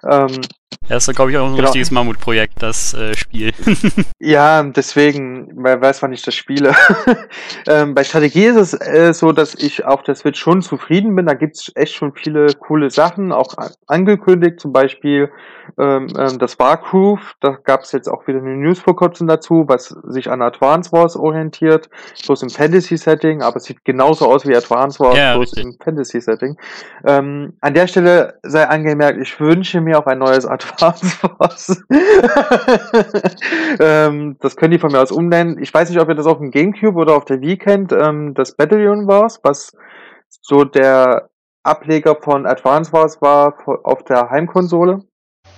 Ähm, ja, ist, glaube ich, auch ein genau. richtiges Mammutprojekt, das äh, Spiel. ja, deswegen, wer weiß, wann ich das spiele. ähm, bei Strategie ist es äh, so, dass ich auf der Switch schon zufrieden bin. Da gibt's echt schon viele coole Sachen, auch angekündigt, zum Beispiel ähm, ähm, das Wargroove. Da gab's jetzt auch wieder eine News vor kurzem dazu, was sich an Advance Wars orientiert, bloß im Fantasy-Setting, aber es sieht genauso aus wie Advance Wars, ja, bloß richtig. im Fantasy-Setting. Ähm, an der Stelle sei angemerkt, ich wünsche mir auch ein neues Advance Wars. ähm, das können die von mir aus umnennen. Ich weiß nicht, ob ihr das auf dem Gamecube oder auf der Wii kennt, ähm, das Battalion Wars, was so der Ableger von Advance Wars war auf der Heimkonsole.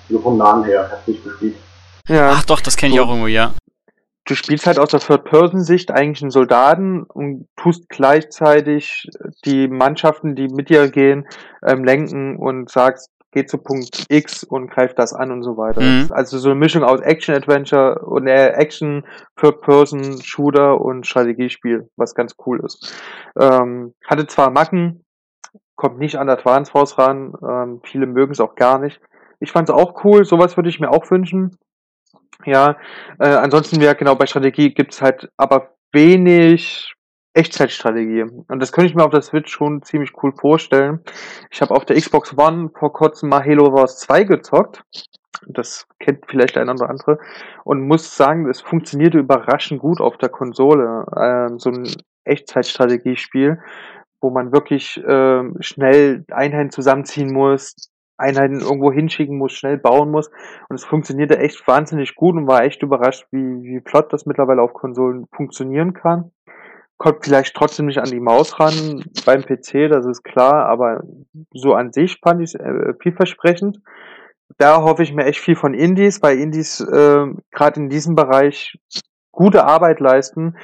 Nur vom Namen her, hat nicht gespielt. Ja. Ach doch, das kenne ich so. auch irgendwo, ja. Du spielst halt aus der Third-Person-Sicht eigentlich einen Soldaten und tust gleichzeitig die Mannschaften, die mit dir gehen, ähm, lenken und sagst, geh zu Punkt X und greift das an und so weiter. Mhm. Also so eine Mischung aus Action-Adventure und äh, Action, Third-Person-Shooter und Strategiespiel, was ganz cool ist. Ähm, hatte zwar Macken, kommt nicht an Advance Force ran, ähm, viele mögen es auch gar nicht. Ich fand es auch cool, sowas würde ich mir auch wünschen. Ja, äh, ansonsten ja genau bei Strategie gibt's halt aber wenig Echtzeitstrategie. Und das könnte ich mir auf der Switch schon ziemlich cool vorstellen. Ich habe auf der Xbox One vor kurzem mal Halo Wars 2 gezockt. Das kennt vielleicht ein oder andere. Und muss sagen, es funktionierte überraschend gut auf der Konsole. Ähm, so ein Echtzeitstrategiespiel, wo man wirklich ähm, schnell Einheiten zusammenziehen muss, Einheiten irgendwo hinschicken muss, schnell bauen muss. Und es funktionierte echt wahnsinnig gut und war echt überrascht, wie, wie flott das mittlerweile auf Konsolen funktionieren kann. Kommt vielleicht trotzdem nicht an die Maus ran beim PC, das ist klar, aber so an sich fand ich es äh, vielversprechend. Da hoffe ich mir echt viel von Indies, weil Indies äh, gerade in diesem Bereich gute Arbeit leisten,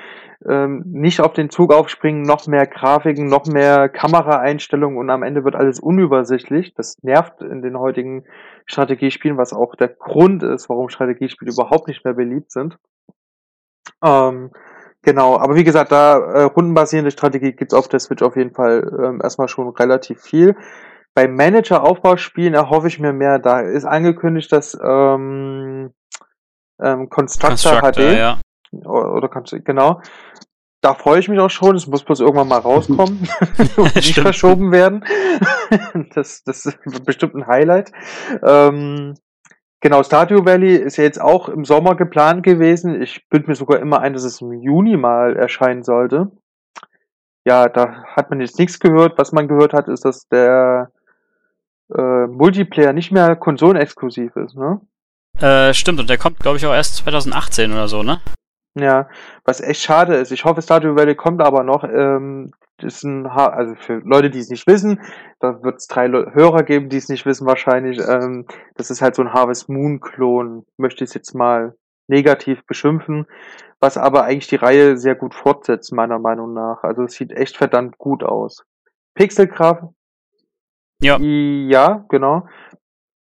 ähm, nicht auf den Zug aufspringen, noch mehr Grafiken, noch mehr Kameraeinstellungen und am Ende wird alles unübersichtlich. Das nervt in den heutigen Strategiespielen, was auch der Grund ist, warum Strategiespiele überhaupt nicht mehr beliebt sind. Ähm, genau, aber wie gesagt, da äh, rundenbasierende Strategie gibt's auf der Switch auf jeden Fall ähm, erstmal schon relativ viel. Bei Manager-Aufbauspielen erhoffe ich mir mehr. Da ist angekündigt, dass ähm, ähm, Constructor, Constructor, HD ja. Oder, kannst du- genau. Da freue ich mich auch schon. Es muss bloß irgendwann mal rauskommen und nicht Stimmt. verschoben werden. das, das wird bestimmt ein Highlight. Ähm, genau, Stardew Valley ist ja jetzt auch im Sommer geplant gewesen. Ich bilde mir sogar immer ein, dass es im Juni mal erscheinen sollte. Ja, da hat man jetzt nichts gehört. Was man gehört hat, ist, dass der äh, Multiplayer nicht mehr konsolenexklusiv ist, ne? Äh, stimmt, und der kommt, glaube ich, auch erst 2018 oder so, ne? Ja, was echt schade ist. Ich hoffe, Stardew Valley kommt aber noch. Ähm, das ist ein ha also für Leute, die es nicht wissen, da wird es drei Le Hörer geben, die es nicht wissen wahrscheinlich. Ähm, das ist halt so ein Harvest Moon Klon, möchte ich es jetzt mal negativ beschimpfen, was aber eigentlich die Reihe sehr gut fortsetzt, meiner Meinung nach. Also es sieht echt verdammt gut aus. Pixelgrafik, Ja. ja, genau.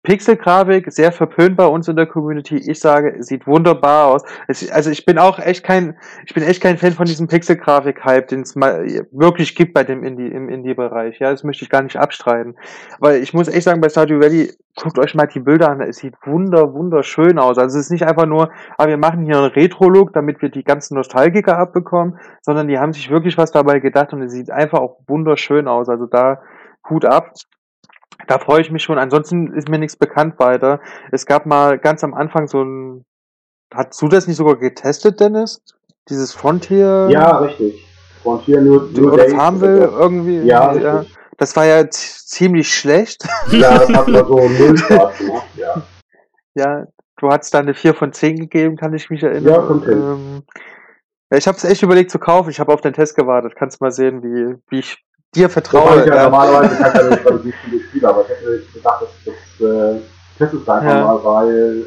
Pixelgrafik, sehr verpönt bei uns in der Community. Ich sage, sieht wunderbar aus. Es, also ich bin auch echt kein, ich bin echt kein Fan von diesem Pixelgrafik-Hype, den es mal wirklich gibt bei dem Indie, im Indie-Bereich. Ja, das möchte ich gar nicht abstreiten. Weil ich muss echt sagen, bei Stardew Valley, guckt euch mal die Bilder an, es sieht wunder, wunderschön aus. Also es ist nicht einfach nur, ah, wir machen hier einen Retro-Look, damit wir die ganzen Nostalgiker abbekommen, sondern die haben sich wirklich was dabei gedacht und es sieht einfach auch wunderschön aus. Also da Hut ab. Da freue ich mich schon. Ansonsten ist mir nichts bekannt weiter. Es gab mal ganz am Anfang so ein. Hast du das nicht sogar getestet, Dennis? Dieses Frontier? Ja, richtig. Frontier New, New Oder Farmville irgendwie? Ja, richtig. Das war ja ziemlich schlecht. Ja, das hat mir so null Spaß gemacht, ja. Ja, du hast da eine 4 von 10 gegeben, kann ich mich erinnern. Ja, von 10. Ähm, ja, ich habe es echt überlegt zu kaufen. Ich habe auf den Test gewartet. Kannst mal sehen, wie, wie ich dir vertraue. Ich ja Ja. normalerweise kann ja nicht relativ viele Spiele, aber ich hätte gedacht, dass das äh, testest einfach Ja. mal, weil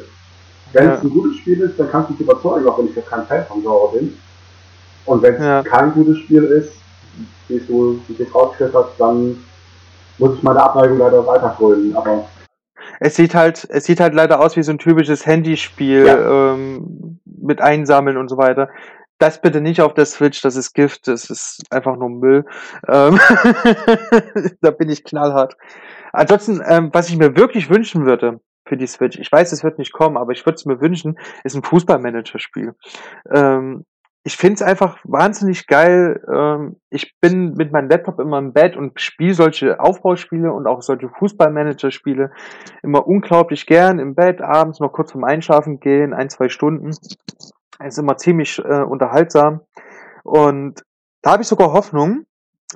wenn es Ja. ein gutes Spiel ist, dann kannst du dich überzeugen, auch wenn ich ja kein Fan vom Genre bin. Und wenn es Ja. kein gutes Spiel ist, wie du es rausgestellt hast, dann muss ich meine Abneigung leider weiterfrönen. Aber Es sieht halt, es sieht halt leider aus wie so ein typisches Handyspiel ähm, mit Einsammeln und so weiter. Das bitte nicht auf der Switch, das ist Gift, das ist einfach nur Müll. Ähm, da bin ich knallhart. Ansonsten, ähm, was ich mir wirklich wünschen würde für die Switch, ich weiß, es wird nicht kommen, aber ich würde es mir wünschen, ist ein Fußballmanager-Spiel. Ähm, ich finde es einfach wahnsinnig geil. Ähm, ich bin mit meinem Laptop immer im Bett und spiele solche Aufbauspiele und auch solche Fußballmanager-Spiele immer unglaublich gern im Bett, abends noch kurz vorm Einschlafen gehen, ein, zwei Stunden. Ist immer ziemlich äh, unterhaltsam. Und da habe ich sogar Hoffnung,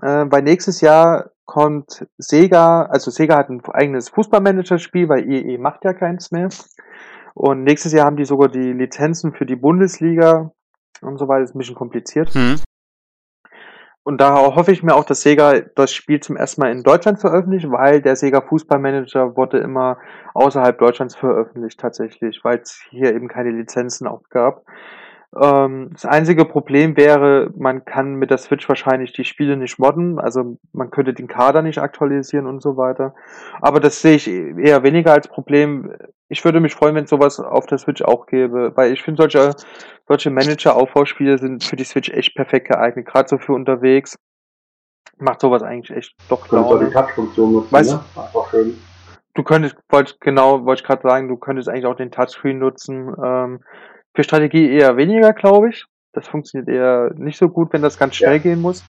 äh, weil nächstes Jahr kommt Sega, also Sega hat ein eigenes Fußballmanager-Spiel, weil EE macht ja keins mehr. Und nächstes Jahr haben die sogar die Lizenzen für die Bundesliga und so weiter. ist ein bisschen kompliziert. Hm. Und da hoffe ich mir auch, dass Sega das Spiel zum ersten Mal in Deutschland veröffentlicht, weil der Sega Fußballmanager wurde immer außerhalb Deutschlands veröffentlicht tatsächlich, weil es hier eben keine Lizenzen auch gab. Ähm, das einzige Problem wäre, man kann mit der Switch wahrscheinlich die Spiele nicht modden, also man könnte den Kader nicht aktualisieren und so weiter. Aber das sehe ich eher weniger als Problem. Ich würde mich freuen, wenn es sowas auf der Switch auch gäbe, weil ich finde, solche, solche Manager-Aufbauspiele sind für die Switch echt perfekt geeignet, gerade so für unterwegs. Macht sowas eigentlich echt doch klar. die Touch-Funktion nutzen, weißt, ne? Einfach schön. Du könntest, wollt, genau, wollte ich gerade sagen, du könntest eigentlich auch den Touchscreen nutzen. Ähm, für Strategie eher weniger, glaube ich. Das funktioniert eher nicht so gut, wenn das ganz schnell ja. gehen muss.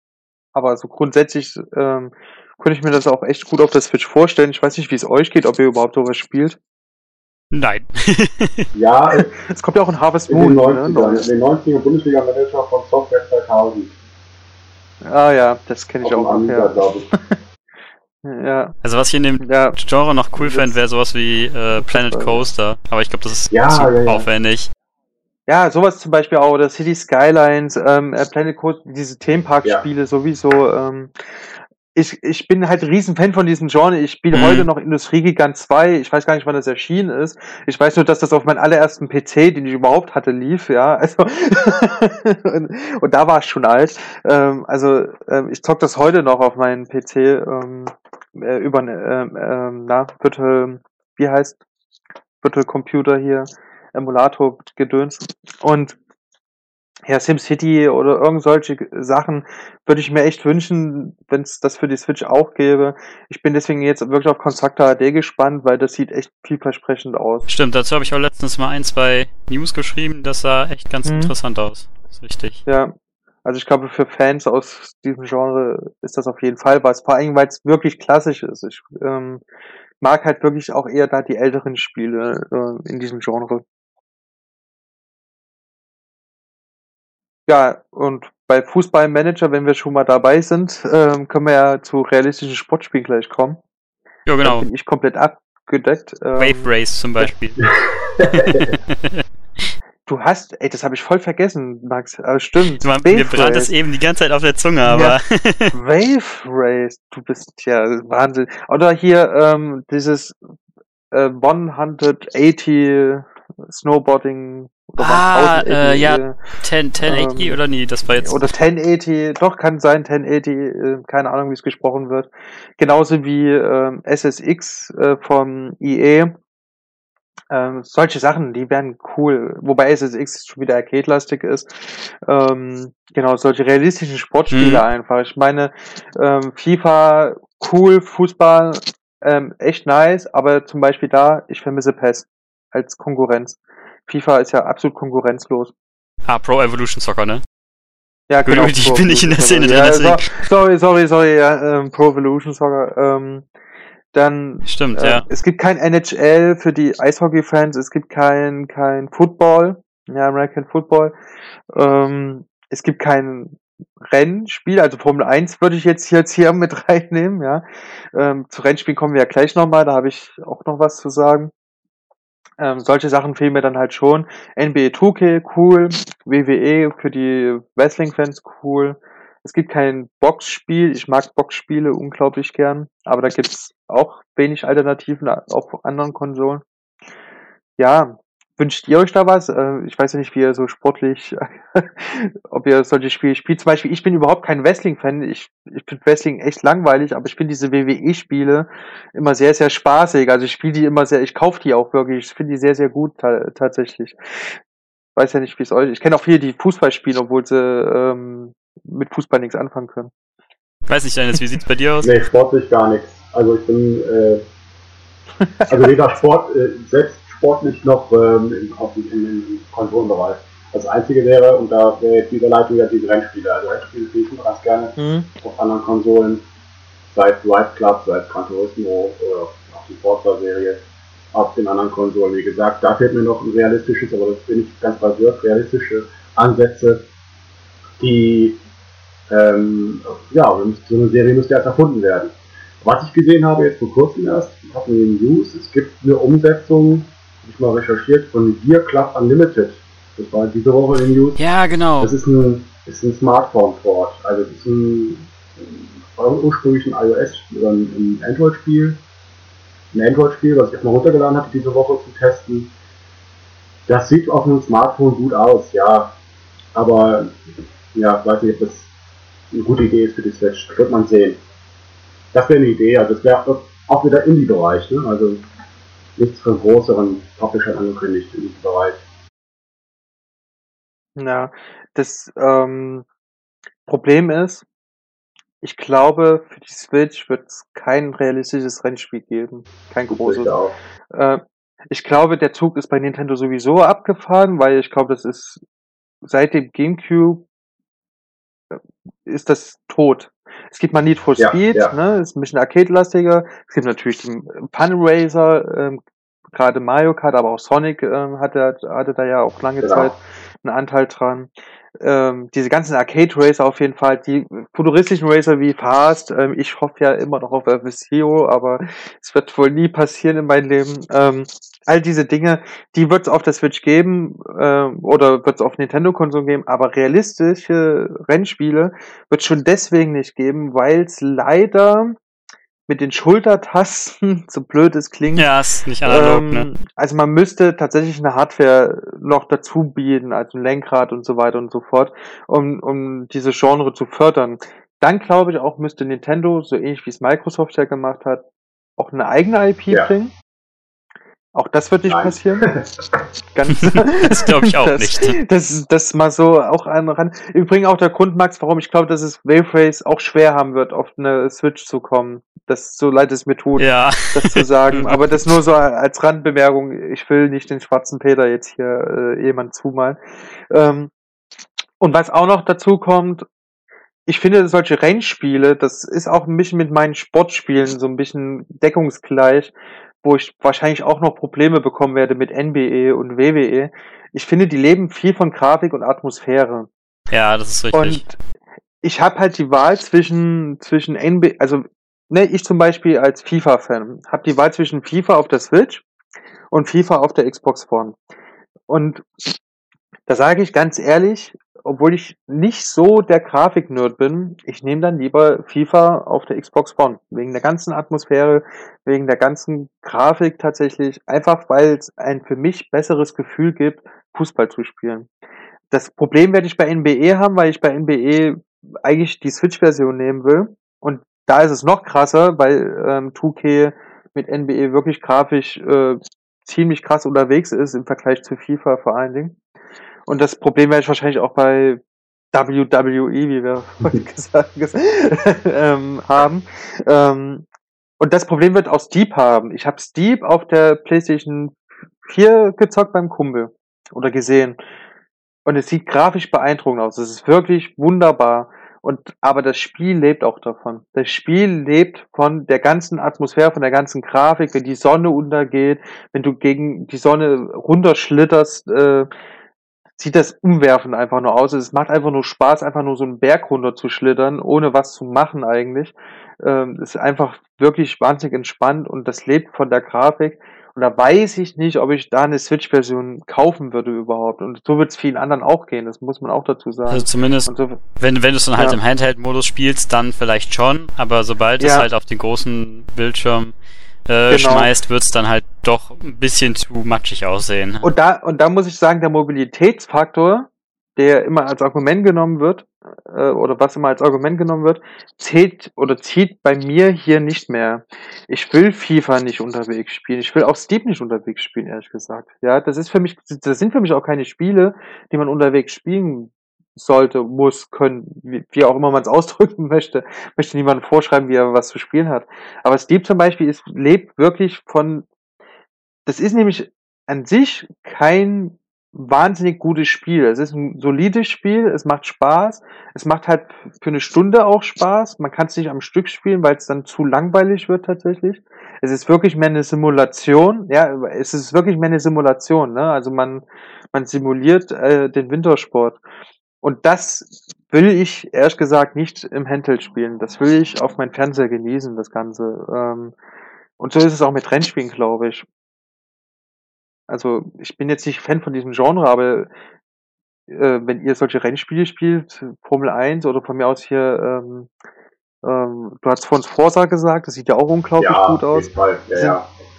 Aber so grundsätzlich ähm, könnte ich mir das auch echt gut auf der Switch vorstellen. Ich weiß nicht, wie es euch geht, ob ihr überhaupt sowas spielt. Nein. ja, es kommt ja auch ein Harvest Moon. In den 90ern, ne? den 90er Bundesliga-Manager von Software 2000. Ah ja, das kenne ich auch. Amiga, ja. ja. Also was ich in dem ja. Genre noch cool fände, wäre sowas wie äh, Planet Coaster. Aber ich glaube, das ist ja, zu ja, aufwendig. Ja, sowas zum Beispiel auch, oder City Skylines, ähm, äh, Planet Coaster, diese Themenpark-Spiele sowieso. Ähm, ich, ich bin halt riesen Fan von diesem Genre. Ich spiele mhm. heute noch Industriegigant 2. Ich weiß gar nicht, wann das erschienen ist. Ich weiß nur, dass das auf meinem allerersten PC, den ich überhaupt hatte, lief, ja. Also und, und, da war es schon alt. Ähm, also ähm, ich zock das heute noch auf meinem PC ähm, äh, über ähm, ähm, na, Virtual, wie heißt Virtual Computer hier, Emulator gedöns. Und ja, SimCity oder irgend solche Sachen würde ich mir echt wünschen, wenn es das für die Switch auch gäbe. Ich bin deswegen jetzt wirklich auf Constructor AD gespannt, weil das sieht echt vielversprechend aus. Stimmt, dazu habe ich auch letztens mal ein, zwei News geschrieben, das sah echt ganz mhm. interessant aus. Das ist richtig. Ja, also ich glaube, für Fans aus diesem Genre ist das auf jeden Fall was, vor allem, weil es wirklich klassisch ist. Ich ähm, mag halt wirklich auch eher da die älteren Spiele äh, in diesem Genre. Ja, und bei Fußballmanager, wenn wir schon mal dabei sind, ähm, können wir ja zu realistischen Sportspielen gleich kommen. Ja, genau. Da bin ich komplett abgedeckt. Ähm, Wave Race zum Beispiel. du hast, ey, das habe ich voll vergessen, Max. Aber stimmt. Man, mir brennt es eben die ganze Zeit auf der Zunge, aber. Ja. Wave Race, du bist ja Wahnsinn. Oder hier ähm, dieses äh, 180 Snowboarding oder ah, äh, ja, 10, 1080 ähm, oder nie, das war jetzt. Oder 1080, doch, kann sein, 1080, äh, keine Ahnung, wie es gesprochen wird. Genauso wie ähm, SSX äh, vom IE. Ähm, solche Sachen, die wären cool. Wobei SSX schon wieder arcade-lastig ist. Ähm, genau, solche realistischen Sportspiele mhm. einfach. Ich meine, ähm, FIFA, cool, Fußball, ähm, echt nice, aber zum Beispiel da, ich vermisse PES als Konkurrenz. FIFA ist ja absolut konkurrenzlos. Ah, Pro Evolution Soccer, ne? Ja, genau. Ich bin nicht in der Szene drin, ja, deswegen. Sorry, sorry, sorry, ja, ähm, Pro Evolution Soccer. Ähm, dann Stimmt, äh, ja. Es gibt kein NHL für die Eishockey-Fans, es gibt kein kein Football, ja, American Football. Ähm, es gibt kein Rennspiel, also Formel 1 würde ich jetzt, jetzt hier mit reinnehmen, ja. Ähm, zu Rennspielen kommen wir ja gleich nochmal, da habe ich auch noch was zu sagen. Ähm, solche Sachen fehlen mir dann halt schon. NBA 2K, cool. WWE für die Wrestling-Fans, cool. Es gibt kein Boxspiel. Ich mag Boxspiele unglaublich gern. Aber da gibt's auch wenig Alternativen auf anderen Konsolen. Ja, Wünscht ihr euch da was? Äh, ich weiß ja nicht, wie ihr so sportlich, ob ihr solche Spiele spielt. Zum Beispiel, ich bin überhaupt kein Wrestling-Fan. Ich, ich finde Wrestling echt langweilig, aber ich finde diese WWE-Spiele immer sehr, sehr spaßig. Also ich spiele die immer sehr, ich kaufe die auch wirklich. Ich finde die sehr, sehr gut ta tatsächlich. Weiß ja nicht, wie es euch. Ich kenne auch viele, die Fußball spielen, obwohl sie ähm, mit Fußball nichts anfangen können. Weiß nicht, Dennis, wie sieht's bei dir aus? Nee, sportlich gar nichts. Also ich bin äh, also weder Sport, äh, selbst sportlich noch ähm, im, auf, im, im Konsolenbereich. Das Einzige wäre, und da wäre jetzt diese Leitung ja diese Rennspiele. Also Rennspiele spiele ich ganz gerne mhm. auf anderen Konsolen, sei es Drive Club, sei es Gran Turismo oder auch die Forza-Serie auf den anderen Konsolen. Wie gesagt, da fehlt mir noch ein realistisches, aber das bin ich ganz basiert, realistische Ansätze, die, ähm, ja, so eine Serie müsste erst erfunden werden. Was ich gesehen habe jetzt vor kurzem erst, hatten wir News, es gibt eine Umsetzung ich mal recherchiert, von Gear Club Unlimited. Das war diese Woche in News. Ja, genau. Das ist ein, ist ein Smartphone-Port. Also das ist ein, ein ursprünglich ein iOS oder ein, Android-Spiel. Ein Android-Spiel, was ich auch mal runtergeladen hatte diese Woche zu testen. Das sieht auf einem Smartphone gut aus, ja. Aber ja, weiß nicht, ob das eine gute Idee ist für die Switch. Das wird man sehen. Das wäre eine Idee, also das wäre auch wieder Indie-Bereich, ne? Also nichts von größeren Publishern angekündigt in diesem Bereich. Ja, das ähm, Problem ist, ich glaube, für die Switch wird es kein realistisches Rennspiel geben. Kein großes. Äh, ich glaube, der Zug ist bei Nintendo sowieso abgefahren, weil ich glaube, das ist seit dem GameCube äh, ist das tot. Es gibt mal Need for Speed, ja, ja. ne, ist ein bisschen arcade-lastiger. Es gibt natürlich den Fun Racer, ähm, gerade Mario Kart, aber auch Sonic ähm, hatte, hatte da ja auch lange genau. Zeit einen Anteil dran ähm, diese ganzen Arcade Racer auf jeden Fall, die futuristischen Racer wie Fast, ähm, ich hoffe ja immer noch auf FSCO, aber es wird wohl nie passieren in meinem Leben. Ähm, all diese Dinge, die wird es auf der Switch geben ähm, oder wird es auf Nintendo-Konsum geben, aber realistische Rennspiele wird schon deswegen nicht geben, weil es leider mit den Schultertasten, so blöd es klingt. Ja, ist nicht analog, ähm, ne? Also man müsste tatsächlich eine Hardware noch dazu bieten, also ein Lenkrad und so weiter und so fort, um, um diese Genre zu fördern. Dann glaube ich auch, müsste Nintendo, so ähnlich wie es Microsoft ja gemacht hat, auch eine eigene IP ja. bringen. Auch das wird nicht Nein. passieren. Ganz, das glaube ich auch das, nicht. Das, das mal so auch an ran. Übrigens auch der Grund, Max, warum ich glaube, dass es Wave Race auch schwer haben wird, auf eine Switch zu kommen. Das so leid es mir tut, ja. das zu sagen. Aber das nur so als Randbemerkung. Ich will nicht den schwarzen Peter jetzt hier äh, jemand zumalen. Ähm, und was auch noch dazu kommt, ich finde solche Rennspiele, das ist auch ein bisschen mit meinen Sportspielen so ein bisschen deckungsgleich wo ich wahrscheinlich auch noch Probleme bekommen werde mit NBE und WWE. Ich finde, die leben viel von Grafik und Atmosphäre. Ja, das ist richtig. Und ich habe halt die Wahl zwischen zwischen NBA, also ne, ich zum Beispiel als FIFA-Fan habe die Wahl zwischen FIFA auf der Switch und FIFA auf der Xbox One. Und da sage ich ganz ehrlich, obwohl ich nicht so der Grafik-Nerd bin, ich nehme dann lieber FIFA auf der Xbox One. Wegen der ganzen Atmosphäre, wegen der ganzen Grafik tatsächlich. Einfach weil es ein für mich besseres Gefühl gibt, Fußball zu spielen. Das Problem werde ich bei NBE haben, weil ich bei NBE eigentlich die Switch-Version nehmen will. Und da ist es noch krasser, weil ähm, 2K mit NBE wirklich grafisch äh, ziemlich krass unterwegs ist im Vergleich zu FIFA vor allen Dingen. Und das Problem werde ich wahrscheinlich auch bei WWE, wie wir heute gesagt ähm, haben. Ähm, und das Problem wird auch Steep haben. Ich habe Steep auf der PlayStation 4 gezockt beim Kumpel oder gesehen. Und es sieht grafisch beeindruckend aus. Es ist wirklich wunderbar. Und, aber das Spiel lebt auch davon. Das Spiel lebt von der ganzen Atmosphäre, von der ganzen Grafik, wenn die Sonne untergeht, wenn du gegen die Sonne runterschlitterst, äh, sieht das umwerfend einfach nur aus. Es macht einfach nur Spaß, einfach nur so einen Berg runter zu schlittern, ohne was zu machen eigentlich. Ähm, ist einfach wirklich wahnsinnig entspannt und das lebt von der Grafik. Und da weiß ich nicht, ob ich da eine Switch-Version kaufen würde überhaupt. Und so wird es vielen anderen auch gehen, das muss man auch dazu sagen. Also zumindest, so, wenn, wenn du es dann halt ja. im Handheld-Modus spielst, dann vielleicht schon, aber sobald ja. es halt auf den großen Bildschirm äh, genau. schmeißt, wird es dann halt doch ein bisschen zu matschig aussehen. Und da, und da muss ich sagen, der Mobilitätsfaktor, der immer als Argument genommen wird, äh, oder was immer als Argument genommen wird, zählt oder zieht bei mir hier nicht mehr. Ich will FIFA nicht unterwegs spielen. Ich will auch Steep nicht unterwegs spielen, ehrlich gesagt. Ja, das ist für mich, das sind für mich auch keine Spiele, die man unterwegs spielen sollte, muss, können, wie, wie auch immer man es ausdrücken möchte, möchte niemand vorschreiben, wie er was zu spielen hat. Aber Steep zum Beispiel ist, lebt wirklich von, das ist nämlich an sich kein wahnsinnig gutes Spiel. Es ist ein solides Spiel, es macht Spaß, es macht halt für eine Stunde auch Spaß. Man kann es nicht am Stück spielen, weil es dann zu langweilig wird tatsächlich. Es ist wirklich mehr eine Simulation, ja, es ist wirklich mehr eine Simulation, ne? Also man man simuliert äh, den Wintersport und das will ich ehrlich gesagt nicht im Handheld spielen. Das will ich auf mein Fernseher genießen, das Ganze. Ähm, und so ist es auch mit Rennspielen, glaube ich. Also ich bin jetzt nicht Fan von diesem Genre, aber äh, wenn ihr solche Rennspiele spielt, Formel 1 oder von mir aus hier, ähm, ähm, du hast vorhin Forza gesagt, das sieht ja auch unglaublich ja, gut aus. Fall. Ja,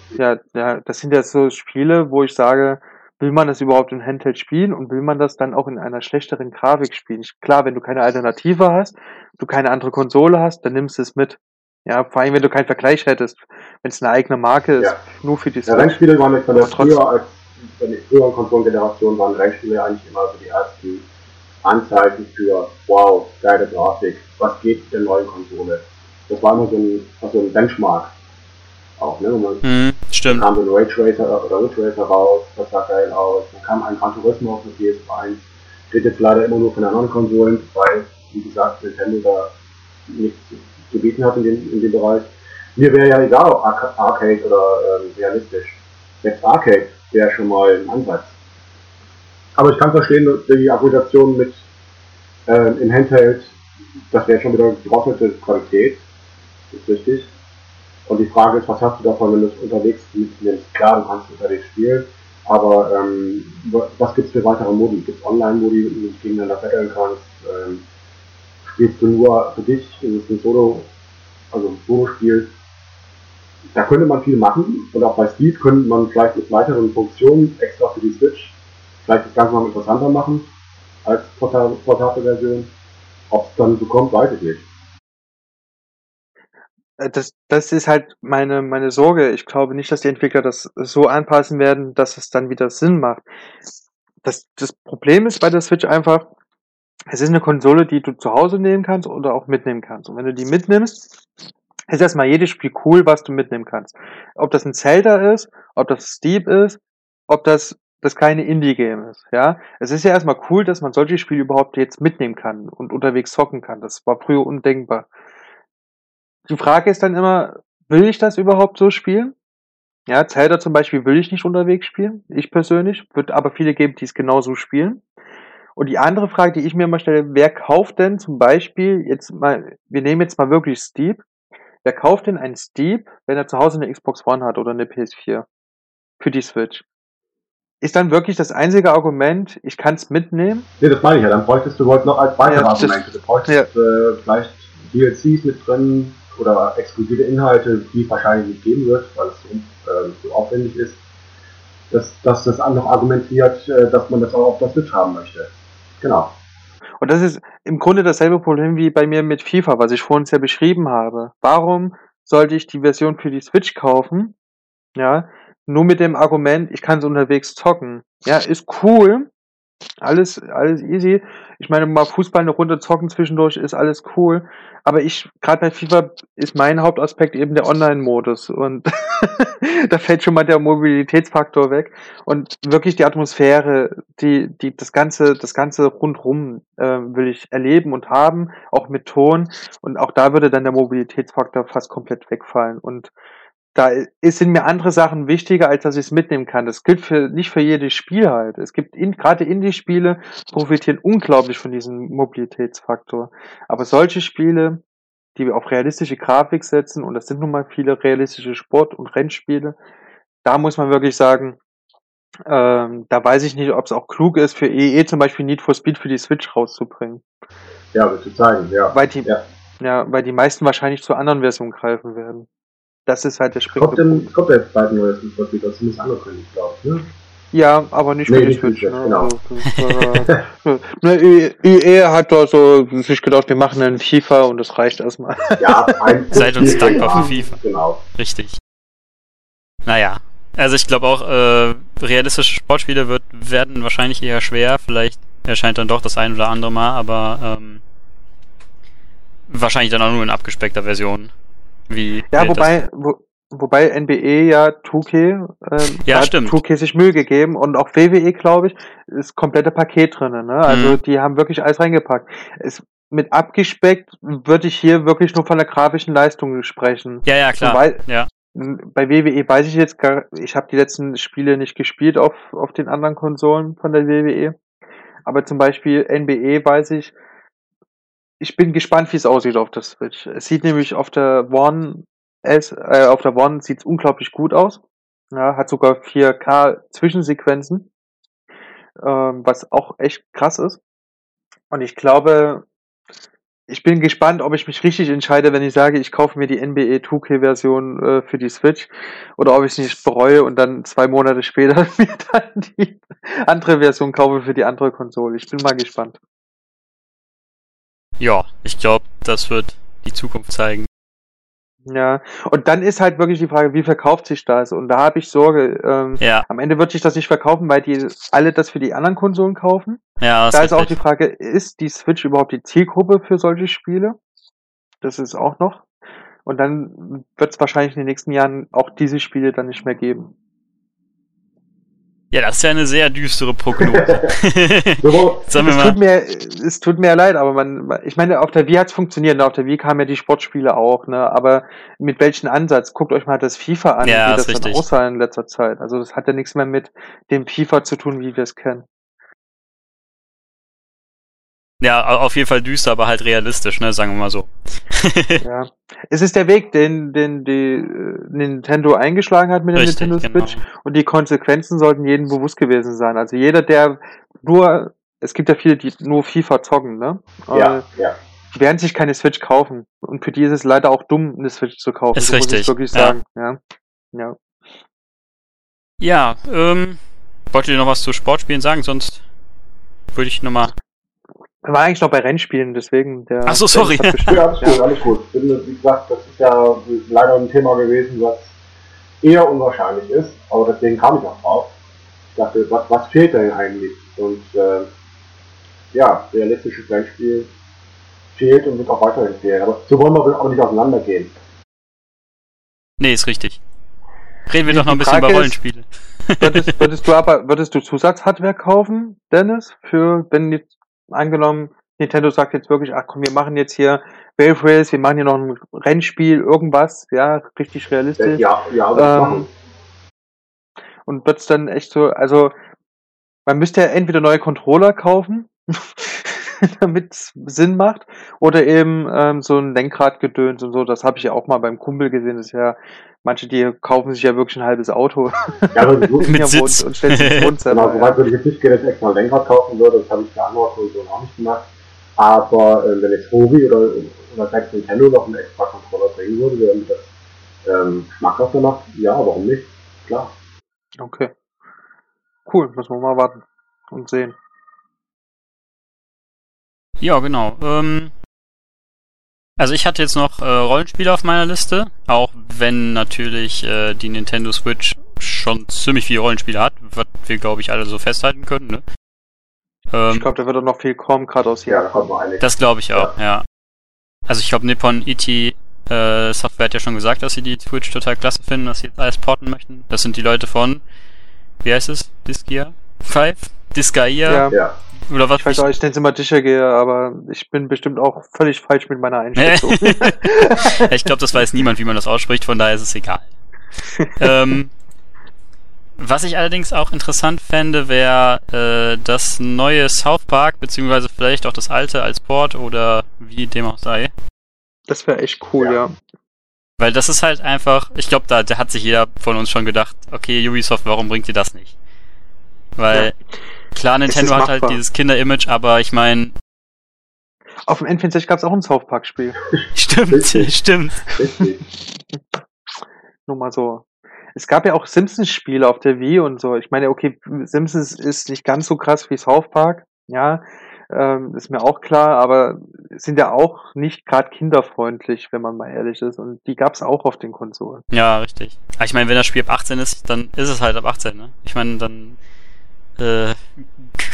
sind, ja. ja, ja, das sind ja so Spiele, wo ich sage, will man das überhaupt in Handheld spielen und will man das dann auch in einer schlechteren Grafik spielen? Klar, wenn du keine Alternative hast, du keine andere Konsole hast, dann nimmst du es mit. Ja, vor allem, wenn du keinen Vergleich hättest, wenn es eine eigene Marke ist, Ja. nur für die Ja, Rennspiele waren nicht von der früher als bei den früheren Konsolengenerationen waren Rennspiele eigentlich immer so die ersten Anzeichen für wow, geile Grafik, was geht mit der neuen Konsole. Das war immer so ein, also ein Benchmark. Auch, ne? Und Hm, stimmt. kam so ein Rage Racer oder Ridge Racer raus, das sah geil aus. Dann kam ein Gran Turismo auf der PS1. Steht jetzt leider immer nur von anderen Konsolen, weil, wie gesagt, Nintendo da nichts zu bieten hat in dem, in dem Bereich. Mir wäre ja egal, ob Arca- Arcade oder ähm, realistisch. Selbst Arcade wäre schon mal ein Ansatz. Aber ich kann verstehen, die Argumentation mit ähm, im Handheld, das wäre schon wieder gedrosselte Qualität. Ist richtig. Und die Frage ist, was hast du davon, wenn du es unterwegs mitnimmst? Klar, du kannst unterwegs spielen, aber ähm, wa- was gibt's für weitere Modi? Gibt's Online-Modi, wo du dich gegeneinander betteln kannst? Ähm, spielst du nur für dich? Ist es ein Solo, also ein Solo-Spiel? Da könnte man viel machen und auch bei Steve könnte man vielleicht mit weiteren Funktionen extra für die Switch vielleicht das Ganze noch interessanter machen als porta- portable Version. Ob es dann so kommt, weiß ich nicht. Äh, das, das ist halt meine, meine Sorge. Ich glaube nicht, dass die Entwickler das so anpassen werden, dass es dann wieder Sinn macht. Das, das Problem ist bei der Switch einfach, es ist eine Konsole, die du zu Hause nehmen kannst oder auch mitnehmen kannst. Und wenn du die mitnimmst, ist erstmal jedes Spiel cool, was du mitnehmen kannst. Ob das ein Zelda ist, ob das Steep ist, ob das das kleine Indie-Game ist, ja. Es ist ja erstmal cool, dass man solche Spiele überhaupt jetzt mitnehmen kann und unterwegs zocken kann. Das war früher undenkbar. Die Frage ist dann immer, will ich das überhaupt so spielen? Ja, Zelda zum Beispiel will ich nicht unterwegs spielen, ich persönlich, wird aber viele geben, die es genauso spielen. Und die andere Frage, die ich mir immer stelle, wer kauft denn zum Beispiel, jetzt mal, wir nehmen jetzt mal wirklich Steep, wer kauft denn ein Steep, wenn er zu Hause eine Xbox One hat oder eine PS4 für die Switch? Ist dann wirklich das einzige Argument, ich kann es mitnehmen? Nee, das meine ich ja. Dann bräuchtest du heute noch als weitere Ja, Argumente. Du bräuchtest äh, vielleicht DLCs mit drin oder exklusive Inhalte, die es wahrscheinlich nicht geben wird, weil es so, äh, so aufwendig ist. Dass, dass das noch argumentiert, äh, dass man das auch auf der Switch haben möchte. Genau. Und das ist im Grunde dasselbe Problem wie bei mir mit FIFA, was ich vorhin ja beschrieben habe. Warum sollte ich die Version für die Switch kaufen? Ja, nur mit dem Argument, ich kann es unterwegs zocken. Ja, ist cool. Alles, alles easy. Ich meine, mal Fußball eine Runde zocken zwischendurch ist alles cool. Aber ich, gerade bei FIFA ist mein Hauptaspekt eben der Online-Modus. Und da fällt schon mal der Mobilitätsfaktor weg und wirklich die Atmosphäre, die, die, das ganze, das ganze rundrum äh, will ich erleben und haben, auch mit Ton. Und auch da würde dann der Mobilitätsfaktor fast komplett wegfallen. Und da sind mir andere Sachen wichtiger, als dass ich es mitnehmen kann. Das gilt für nicht für jedes Spiel halt. Es gibt in, gerade Indie-Spiele profitieren unglaublich von diesem Mobilitätsfaktor. Aber solche Spiele, die auf realistische Grafik setzen, und das sind nun mal viele realistische Sport- und Rennspiele, da muss man wirklich sagen, ähm, da weiß ich nicht, ob es auch klug ist, für EE zum Beispiel Need for Speed für die Switch rauszubringen. Ja, wird zu zeigen, ja. Weil die, Ja. ja, weil die meisten wahrscheinlich zur anderen Version greifen werden. Das ist halt der Kommt, springende denn, Punkt. kommt jetzt bald ein neues das ist zumindest angekündigt, glaube ich. Ne? Ja, aber nicht Nee, für die Switch. Switch, Ne? genau. Also, äh, ne, EE hat da so sich gedacht, wir machen einen FIFA und das reicht erstmal. Ja, ein Seid uns dankbar ja, für FIFA. Genau. Richtig. Naja. Also ich glaube auch, äh, realistische Sportspiele wird, werden wahrscheinlich eher schwer. Vielleicht erscheint dann doch das ein oder andere Mal, aber ähm, wahrscheinlich dann auch nur in abgespeckter Version. Wie Ja, wobei, wo, wobei NBA ja 2K, ähm, Ja, hat stimmt. 2K sich Mühe gegeben und auch WWE, glaube ich, ist komplette Paket drinnen. Ne? Also Mhm. die haben wirklich alles reingepackt. Es, mit abgespeckt würde ich hier wirklich nur von der grafischen Leistung sprechen. Ja, ja, klar. Weil- ja. Bei WWE weiß ich jetzt gar, ich habe die letzten Spiele nicht gespielt auf, auf den anderen Konsolen von der WWE. Aber zum Beispiel NBA weiß ich, ich bin gespannt, wie es aussieht auf der Switch. Es sieht nämlich auf der One S, äh, auf der One sieht's unglaublich gut aus. Ja, hat sogar 4K Zwischensequenzen, ähm, was auch echt krass ist. Und ich glaube, ich bin gespannt, ob ich mich richtig entscheide, wenn ich sage, ich kaufe mir die NBA 2K-Version äh, für die Switch oder ob ich es nicht bereue und dann zwei Monate später mir dann die andere Version kaufe für die andere Konsole. Ich bin mal gespannt. Ja, ich glaube, das wird die Zukunft zeigen. Ja, und dann ist halt wirklich die Frage, wie verkauft sich das? Und da habe ich Sorge. Ähm, Ja, Am Ende wird sich das nicht verkaufen, weil die alle das für die anderen Konsolen kaufen. ja, Da ist auch die. Frage, ist die Switch überhaupt die Zielgruppe für solche Spiele? Das ist auch noch. Und dann wird es wahrscheinlich in den nächsten Jahren auch diese Spiele dann nicht mehr geben. Ja, das ist ja eine sehr düstere Prognose. So, Sagen wir Es tut mir, es tut mir leid, aber man, ich meine, auf der Wii hat's funktioniert, ne? auf der Wii kamen ja die Sportspiele auch, ne? Aber mit welchem Ansatz? Guckt euch mal das FIFA an, Ja, wie ist das dann aussah in letzter Zeit. Also das hat ja nichts mehr mit dem FIFA zu tun, wie wir es kennen. Ja, au- auf jeden Fall düster, aber halt realistisch, ne, sagen wir mal so. Ja. Es ist der Weg, den, den die äh, Nintendo eingeschlagen hat mit der Richtig, Nintendo genau. Switch. Und die Konsequenzen sollten jedem bewusst gewesen sein. Also jeder, der nur, es gibt ja viele, die nur FIFA zocken, ne? ja, Äh, ja. Die werden sich keine Switch kaufen. Und für die ist es leider auch dumm, eine Switch zu kaufen. Ist so muss richtig, ich wirklich ja. sagen. Ja. Ja. Ja, ähm, wollt ihr noch was zu Sportspielen sagen? Sonst würde ich nochmal. Waren eigentlich noch bei Rennspielen, deswegen der. Ach so, sorry. Ja, alles gut, alles gut. Bin, wie gesagt, das ist ja leider ein Thema gewesen, was eher unwahrscheinlich ist, aber deswegen kam ich auch drauf. Ich dachte, was, was fehlt denn eigentlich? Und äh, ja, realistisches Rennspiel fehlt und wird auch weiterhin fehlen. Aber so wollen wir aber nicht auseinandergehen. Nee, ist richtig. Reden wir Die doch noch ein bisschen Frage über ist- Rollenspiele. Würdest, würdest du aber, würdest du Zusatzhardware kaufen, Dennis? Für, wenn jetzt angenommen, Nintendo sagt jetzt wirklich, ach komm, wir machen jetzt hier Wave Race, wir machen hier noch ein Rennspiel, irgendwas, ja, richtig realistisch. ja, ja, Ähm. Und wird's dann echt so, also, man müsste ja entweder neue Controller kaufen, damit es Sinn macht, oder eben ähm, so ein Lenkradgedöns und so, das habe ich ja auch mal beim Kumpel gesehen, das ist ja, manche, die kaufen sich ja wirklich ein halbes Auto Ja, aber so, Mit Sitz. Und, stellen sich ins Wohnzimmer. Genau, so weit würde ich jetzt nicht gehen, dass ich extra ein Lenkrad kaufen würde, das habe ich bei anderen Konsolen auch nicht gemacht. Aber äh, wenn jetzt Hori oder, oder selbst Nintendo noch einen extra Controller bringen würde, der mir das ähm, schmackhafter macht, ja, warum nicht? Klar. Okay. Cool, müssen wir mal warten und sehen. Ja, genau. Ähm, also ich hatte jetzt noch äh, Rollenspiele auf meiner Liste, auch wenn natürlich äh, die Nintendo Switch schon ziemlich viele Rollenspiele hat, was wir glaube ich alle so festhalten können. Ne? Ähm, Ich glaube, da wird auch noch viel kommen, gerade aus Ja, Japan. noch einiges. Das glaube ich auch, ja. Also ich glaube, Nippon ET äh, Software hat ja schon gesagt, dass sie die Twitch total klasse finden, dass sie jetzt alles porten möchten. Das sind die Leute von, wie heißt es? Diskia? Five? Disgaea? Ja. Ja, Oder was? Ich weiß auch, ich nenne es immer Dischergehe, aber ich bin bestimmt auch völlig falsch mit meiner Einschätzung. Ja, ich glaube, das weiß niemand, wie man das ausspricht, von daher ist es egal. ähm, was ich allerdings auch interessant fände, wäre äh, das neue South Park, beziehungsweise vielleicht auch das alte als Port oder wie dem auch sei. Das wäre echt cool, Ja. ja. Weil das ist halt einfach, ich glaube, da, da hat sich jeder von uns schon gedacht, okay, Ubisoft, warum bringt ihr das nicht? Weil klar, Nintendo hat halt dieses Kinder-Image, aber ich meine, Auf dem N64 gab es auch ein South Park-Spiel. stimmt, stimmt. Nur mal so. Es gab ja auch Simpsons-Spiele auf der Wii und so. Ich meine, okay, Simpsons ist nicht ganz so krass wie South Park, ja, ähm, ist mir auch klar, aber sind ja auch nicht gerade kinderfreundlich, wenn man mal ehrlich ist. Und die gab's auch auf den Konsolen. Ja, richtig. Aber ich meine, wenn das Spiel ab 18 ist, dann ist es halt ab 18, ne? Ich meine, dann äh,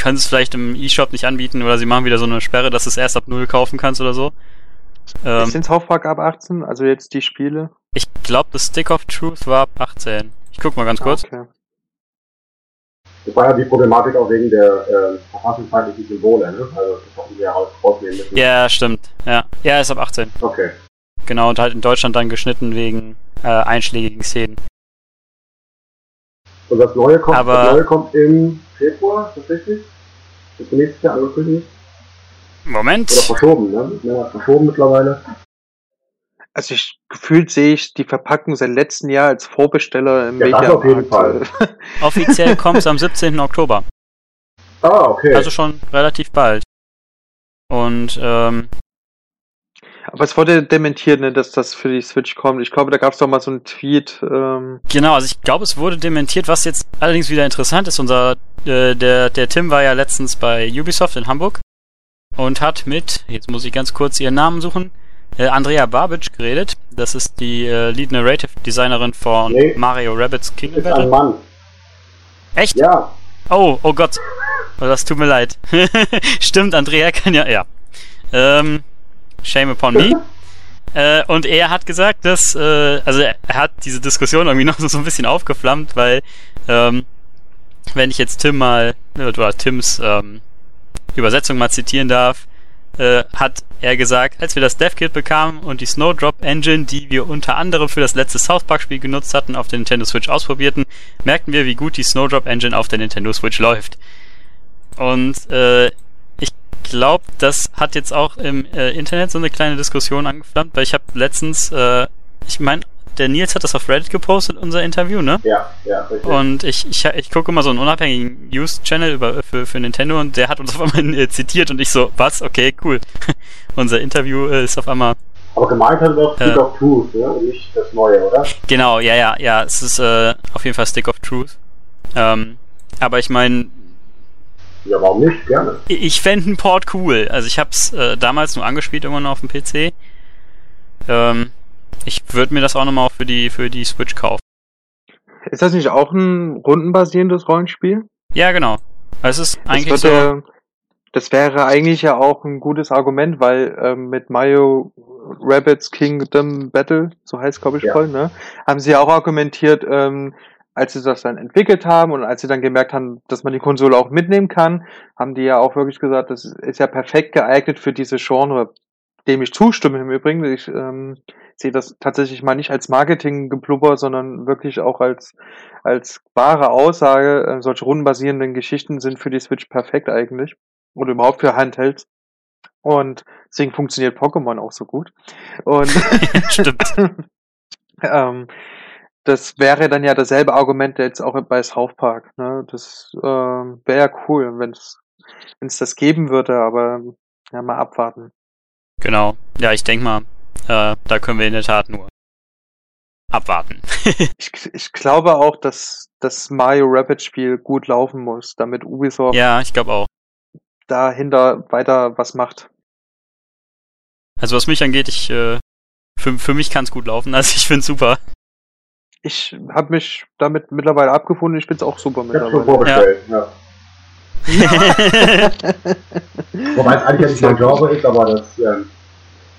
können sie es vielleicht im E-Shop nicht anbieten oder sie machen wieder so eine Sperre, dass du es erst ab 0 kaufen kannst oder so. Ähm, ist denn South Park ab 18? Also jetzt die Spiele? ich glaube, das Stick of Truth war ab 18. Ich guck mal ganz kurz. Ah, Okay. Das war ja die Problematik auch wegen der äh, verfassungsfeindlichen Symbole, ne? Also das hatten wir rausnehmen müssen. Ja, stimmt. Ja, ja, ist ab 18. Okay. Genau, und halt in Deutschland dann geschnitten wegen äh, einschlägigen Szenen. Und das Neue kommt, Aber- das Neue kommt im Februar, richtig? Ist nächstes Jahr angekündigt? Moment. Oder verschoben, ne? Mehr verschoben mittlerweile. Also ich gefühlt sehe ich die Verpackung seit letztem Jahr als Vorbesteller im Ja, das auf jeden Mediamarkt. Offiziell kommt es am 17. Oktober. Ah, okay. Also schon relativ bald. Und ähm, Aber es wurde dementiert, ne, dass das für die Switch kommt. Ich glaube, da gab es doch mal so einen Tweet. Ähm genau, also ich glaube, es wurde dementiert, was jetzt allerdings wieder interessant ist. Unser äh, der der Tim war ja letztens bei Ubisoft in Hamburg und hat mit, jetzt muss ich ganz kurz ihren Namen suchen, äh, Andrea Babic geredet. Das ist die äh, Lead Narrative Designerin von nee, Mario Rabbits Kingdom Battle. Ein Mann. Echt? Ja. Oh, oh Gott. Oh, das tut mir leid. Stimmt, Andrea kann ja, ja. Ähm, shame upon me. äh, und er hat gesagt, dass, äh, also er hat diese Diskussion irgendwie noch so ein bisschen aufgeflammt, weil, ähm, wenn ich jetzt Tim mal, oder Tims ähm, Übersetzung mal zitieren darf, äh, hat er gesagt, als wir das DevKit bekamen und die Snowdrop Engine, die wir unter anderem für das letzte South Park Spiel genutzt hatten, auf der Nintendo Switch ausprobierten, merkten wir, wie gut die Snowdrop Engine auf der Nintendo Switch läuft. Und äh, glaube, das hat jetzt auch im äh, Internet so eine kleine Diskussion angeflammt, weil ich habe letztens, äh, ich meine, der Nils hat das auf Reddit gepostet, unser Interview, ne? Ja, ja, richtig. Und ich, ich, ich gucke immer so einen unabhängigen News-Channel über, für, für Nintendo und der hat uns auf einmal äh, zitiert und ich so, was? Okay, cool. unser Interview äh, ist auf einmal. Aber gemeint hat doch Stick äh, of Truth, ne? Und nicht das Neue, oder? Genau, ja, ja, ja. Es ist äh, auf jeden Fall Stick of Truth. Ähm, aber ich meine, ja, warum nicht? Gerne. Ich fände einen Port cool. Also ich hab's äh, damals nur angespielt, immer noch auf dem PC. Ähm, ich würde mir das auch nochmal für die, für die Switch kaufen. Ist das nicht auch ein rundenbasierendes Rollenspiel? Ja, genau. Es ist eigentlich das, so das wäre eigentlich ja auch ein gutes Argument, weil ähm, mit Mario Rabbits Kingdom Battle, so heißt glaube ich ja. voll, ne, haben sie ja auch argumentiert, ähm, als sie das dann entwickelt haben und als sie dann gemerkt haben, dass man die Konsole auch mitnehmen kann, haben die ja auch wirklich gesagt, das ist ja perfekt geeignet für diese Genre, dem ich zustimme im Übrigen. Ich ähm, sehe das tatsächlich mal nicht als Marketing-Geblubber, sondern wirklich auch als, als wahre Aussage. Äh, solche rundenbasierenden Geschichten sind für die Switch perfekt eigentlich. Oder überhaupt für Handhelds. Und deswegen funktioniert Pokémon auch so gut. Und Stimmt. ähm, das wäre dann ja dasselbe Argument jetzt auch bei South Park. Ne? Das ähm, wäre ja cool, wenn es wenn es das geben würde, aber ja, mal abwarten. Genau. Ja, ich denke mal, äh, da können wir in der Tat nur abwarten. ich, ich glaube auch, dass das Mario Rapid Spiel gut laufen muss, damit Ubisoft ja, ich glaube auch. dahinter weiter was macht. Also was mich angeht, ich äh, für, für mich kann es gut laufen, also ich finde super. Ich habe mich damit mittlerweile abgefunden, ich find's auch super mittlerweile. Schon vorbestellt, ja. ja. Wobei es eigentlich nicht mein Genre ist, aber das, ähm,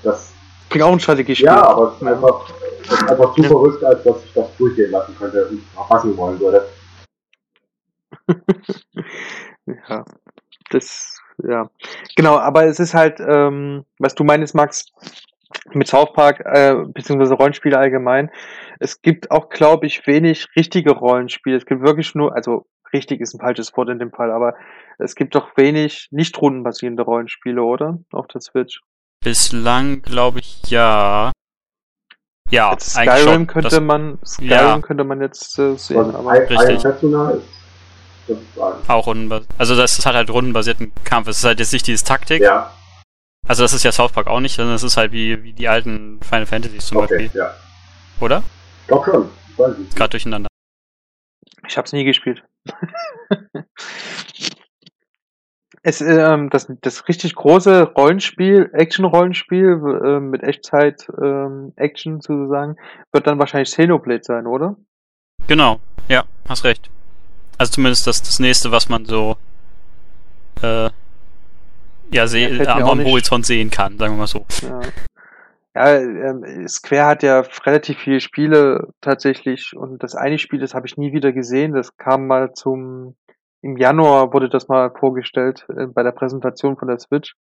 das Klingt auch ein Strategiespiel. Ja, aber es ist einfach, es ist einfach zu verrückt, als dass ich das durchgehen lassen könnte und verpassen wollen würde. ja, das, ja. Genau, aber es ist halt, ähm, was du meinst, Max, mit South Park, äh, beziehungsweise Rollenspiele allgemein. Es gibt auch, glaube ich, wenig richtige Rollenspiele. Es gibt wirklich nur, also richtig ist ein falsches Wort in dem Fall, aber es gibt doch wenig nicht rundenbasierende Rollenspiele, oder? Auf der Switch. Bislang glaube ich ja. Ja, jetzt Skyrim schon. könnte das, man Skyrim ja. könnte man jetzt äh, sehen, Was aber richtig. Auch rundenbasiert. Also das ist halt halt rundenbasierten Kampf. Es ist halt jetzt nicht dieses Taktik. Ja. Also das ist ja South Park auch nicht, sondern es ist halt wie, wie die alten Final Fantasies zum okay, Beispiel. Ja. Oder? Doch schon. Gerade durcheinander. Ich hab's nie gespielt. Es, ähm, das, das richtig große Rollenspiel, Action-Rollenspiel äh, mit Echtzeit ähm, Action sozusagen, wird dann wahrscheinlich Xenoblade sein, oder? Genau, ja, hast recht. Also zumindest das, das nächste, was man so äh, ja, seh, am Horizont sehen kann, sagen wir mal so. Ja. Ja, ähm, Square hat ja relativ viele Spiele tatsächlich und das eine Spiel, das habe ich nie wieder gesehen. Das kam mal zum im Januar wurde das mal vorgestellt äh, bei der Präsentation von der Switch,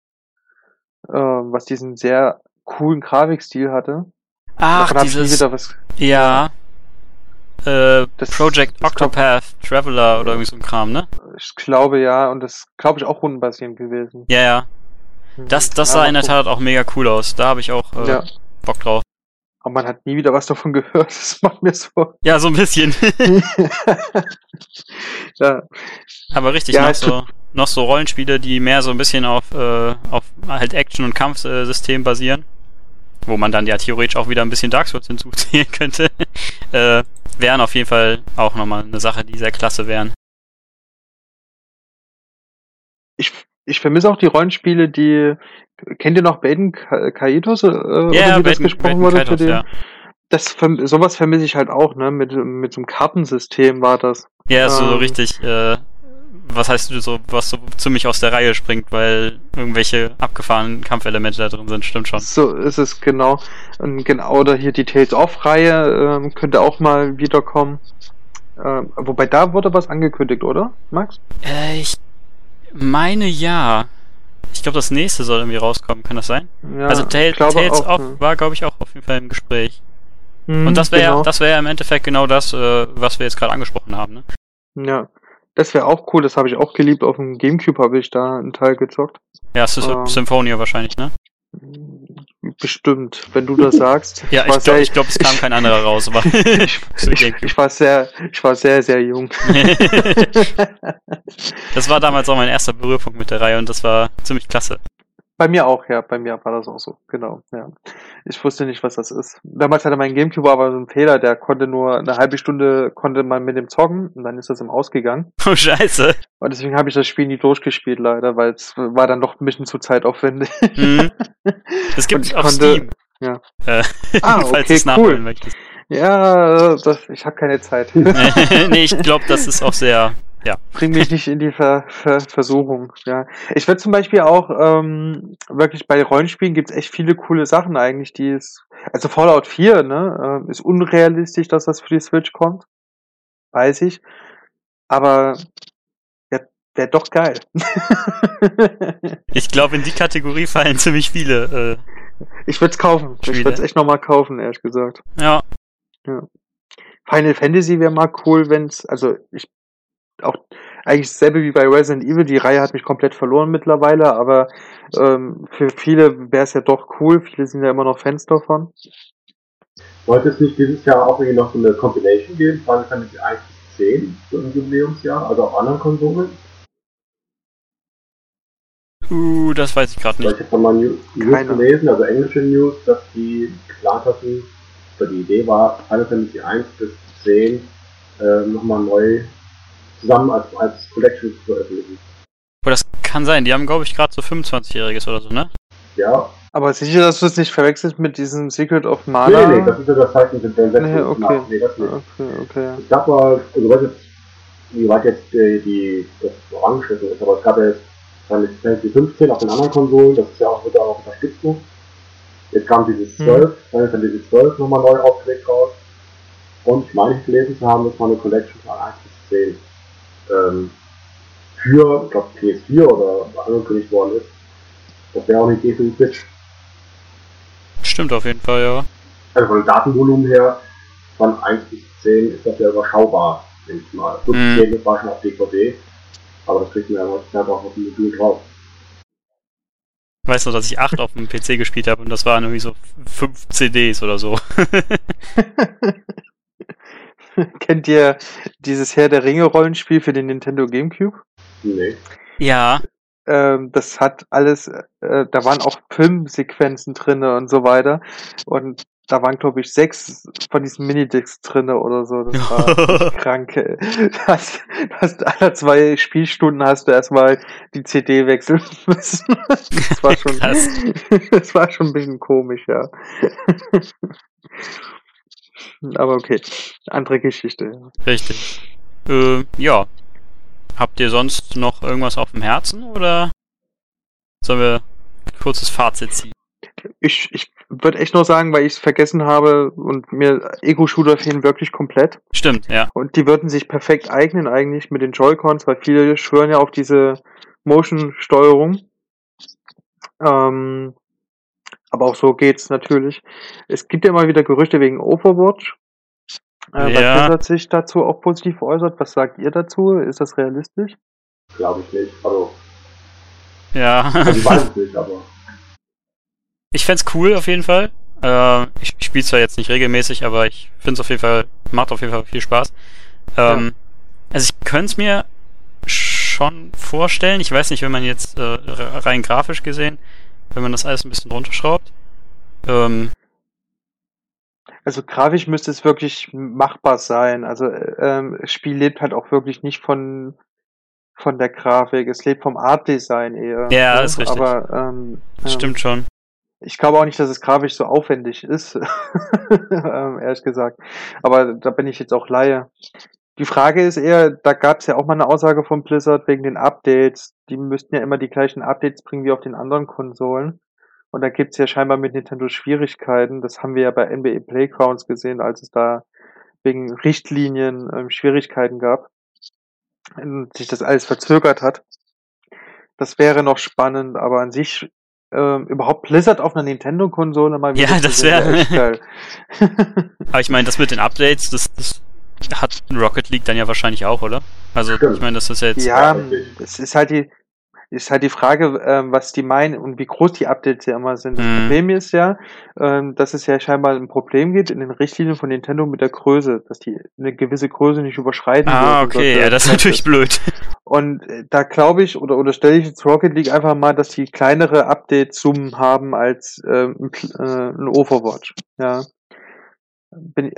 äh, was diesen sehr coolen Grafikstil hatte. Ach, dieses, ja, äh, das, Project Octopath Traveler oder irgendwie so ein Kram, ne? Ich glaube ja, und das glaube ich auch rundenbasierend gewesen. Ja, ja. Mhm. Das, das sah ja, in der Tat auch mega cool aus. Da habe ich auch äh, ja. Bock drauf. Aber man hat nie wieder was davon gehört. Das macht mir so. Ja, so ein bisschen. ja. Aber richtig, ja, noch, so, noch so Rollenspiele, die mehr so ein bisschen auf, äh, auf halt Action- und Kampfsystem basieren. wo man dann ja theoretisch auch wieder ein bisschen Dark Souls hinzuzählen könnte, äh, wären auf jeden Fall auch nochmal eine Sache, die sehr klasse wären. Ich, ich vermisse auch die Rollenspiele, die. Kennt ihr noch Baden Kaitos? Äh, ja, wie das gesprochen wurde Kaitos, ja. Das, sowas vermisse ich halt auch, ne? Mit, mit so einem Kartensystem war das. Ja, so ähm, richtig, äh, was heißt du so, was so ziemlich aus der Reihe springt, weil irgendwelche abgefahrenen Kampfelemente da drin sind, stimmt schon. So ist es genau. Und genau, oder hier die Tales of-Reihe ähm, könnte auch mal wiederkommen. Ähm, wobei da wurde was angekündigt, oder, Max? Äh, ich meine ja. Ich glaube, das nächste soll irgendwie rauskommen, kann das sein? Ja, also Tales, Tales auch, of ja. war, glaube ich, auch auf jeden Fall im Gespräch. Mhm, Und das wäre genau. das wäre ja im Endeffekt genau das, äh, was wir jetzt gerade angesprochen haben, ne? Ja. Das wäre auch cool, das habe ich auch geliebt. Auf dem Gamecube habe ich da einen Teil gezockt. Ja, es ist ähm, Symphonia wahrscheinlich, ne? Bestimmt, wenn du das sagst. ja, ich, ich glaube, glaub, es kam kein anderer raus, aber ich, ich, ich, war sehr, ich war sehr, sehr jung. das war damals auch mein erster Berührpunkt mit der Reihe und das war ziemlich klasse. Bei mir auch, ja, bei mir war das auch so, genau, ja. Ich wusste nicht, was das ist. Damals hatte mein Gamecube aber so einen Fehler, der konnte nur eine halbe Stunde konnte man mit dem zocken und dann ist das im Ausgegangen. Oh Scheiße. Und deswegen habe ich das Spiel nie durchgespielt leider, weil es war dann doch ein bisschen zu zeitaufwendig. Mhm. Das gibt es auf konnte, Steam. Ja. Äh, ah, okay, cool. Möchtest. Ja, das, ich habe keine Zeit. nee, ich glaube, das ist auch sehr ja. Bring mich nicht in die Ver Ver Versuchung. Ja. Ich würde zum Beispiel auch ähm, wirklich bei Rollenspielen gibt es echt viele coole Sachen eigentlich, die es. Also Fallout 4, ne, äh, ist unrealistisch, dass das für die Switch kommt. Weiß ich. Aber wäre wär doch geil. ich glaube, in die Kategorie fallen ziemlich viele. Äh, ich würde es kaufen. Spiele. Ich würde es echt nochmal kaufen, ehrlich gesagt. Ja. ja. Final Fantasy wäre mal cool, wenn's, also ich auch eigentlich dasselbe wie bei Resident Evil. Die Reihe hat mich komplett verloren mittlerweile, aber ähm, für viele wäre es ja doch cool. Viele sind ja immer noch Fans davon. Wollte es nicht dieses Jahr auch irgendwie noch so eine Compilation geben? Final Fantasy 1 bis 10, so ein Jubiläumsjahr, also auf anderen Konsolen? Uh, das weiß ich gerade nicht. Ich habe mal News, News gelesen, also englische News, dass die geplant hatten, oder die Idee war, Final Fantasy 1 bis 10 äh, nochmal neu zusammen als, als Collection zu veröffentlichen. Aber das kann sein, die haben, glaube ich, gerade so 25-Jähriges oder so, ne? Ja. Aber sicher, dass du es nicht verwechselst mit diesem Secret of Mana? Nee, nee, das ist ja das Zeichen mit der nee, okay. Nee, das nicht. Okay, okay. Es gab mal, also was jetzt, wie weit jetzt die, die das vorangeschritten ist, aber es gab ja jetzt Final Fantasy 15 auf den anderen Konsolen, das ist ja auch, wird auch unterstützt. Jetzt kam dieses 12, hm. Final Fantasy 12 nochmal neu aufgelegt raus. Und ich meine, ich gelesen zu haben, dass man eine Collection von 1 bis 10 ähm, für, ich glaube PS4 oder angekündigt worden ist. Das wäre auch eine Idee für die Switch. Stimmt auf jeden Fall, ja. Also von Datenvolumen her, von 1 bis 10 ist das ja überschaubar, denke ich mal. Gut, mm. 10 das war schon auf DVD, aber das kriegt man ja auch auf dem Modul drauf. Ich weiß noch, dass ich 8 auf dem PC gespielt habe und das waren irgendwie so 5 CDs oder so. Kennt ihr dieses Herr der Ringe Rollenspiel für den Nintendo GameCube? Nee. Ja. Ähm, das hat alles, äh, da waren auch Filmsequenzen drinne und so weiter. Und da waren, glaube ich, sechs von diesen Minidiscs drinne oder so. Das war krank. Das, das, alle zwei Spielstunden hast du erstmal die CD wechseln müssen. Das war schon, das war schon ein bisschen komisch, ja. Aber okay, andere Geschichte. Richtig. Äh, ja. Habt ihr sonst noch irgendwas auf dem Herzen oder sollen wir ein kurzes Fazit ziehen? Ich, ich würde echt nur sagen, weil ich es vergessen habe und mir Ego-Shooter fehlen wirklich komplett. Stimmt, ja. Und die würden sich perfekt eignen eigentlich mit den Joy-Cons, weil viele schwören ja auf diese Motion-Steuerung. Ähm, aber auch so geht's natürlich. Es gibt ja immer wieder Gerüchte wegen Overwatch. Äh, ja. Blizzard sich dazu auch positiv äußert. Was sagt ihr dazu? Ist das realistisch? Glaube ich nicht. Also. Ja. Also ich weiß es nicht, aber. Ich fände cool auf jeden Fall. Äh, ich ich spiele zwar jetzt nicht regelmäßig, aber ich finde es auf jeden Fall, macht auf jeden Fall viel Spaß. Ähm, ja. Also ich könnte es mir schon vorstellen. Ich weiß nicht, wenn man jetzt äh, rein grafisch gesehen wenn man das alles ein bisschen runterschraubt. Ähm, Also grafisch müsste es wirklich machbar sein. Also ähm, das Spiel lebt halt auch wirklich nicht von von der Grafik, es lebt vom Art Design eher. Ja, ne? ist richtig. Aber ähm, stimmt schon. Ich glaube auch nicht, dass es grafisch so aufwendig ist, ähm, ehrlich gesagt. Aber da bin ich jetzt auch Laie. Die Frage ist eher, da gab es ja auch mal eine Aussage von Blizzard wegen den Updates. Die müssten ja immer die gleichen Updates bringen wie auf den anderen Konsolen. Und da gibt's ja scheinbar mit Nintendo Schwierigkeiten. Das haben wir ja bei NBA Playgrounds gesehen, als es da wegen Richtlinien ähm, Schwierigkeiten gab und sich das alles verzögert hat. Das wäre noch spannend, aber an sich ähm, überhaupt Blizzard auf einer Nintendo-Konsole mal wieder. Ja, das wäre geil. aber ich meine, das mit den Updates, das, das hat Rocket League dann ja wahrscheinlich auch, oder? Also ich meine, das ist ja jetzt. Ja, es ist halt die, ist halt die Frage, ähm, was die meinen und wie groß die Updates ja immer sind. Das mhm. Problem ist ja, ähm, dass es ja scheinbar ein Problem gibt in den Richtlinien von Nintendo mit der Größe, dass die eine gewisse Größe nicht überschreiten. Ah, okay, ja, das ist natürlich blöd. Und äh, da glaube ich, oder, oder stelle ich jetzt Rocket League einfach mal, dass die kleinere Update-Summen haben als ähm, äh, ein Overwatch. Ja. Bin,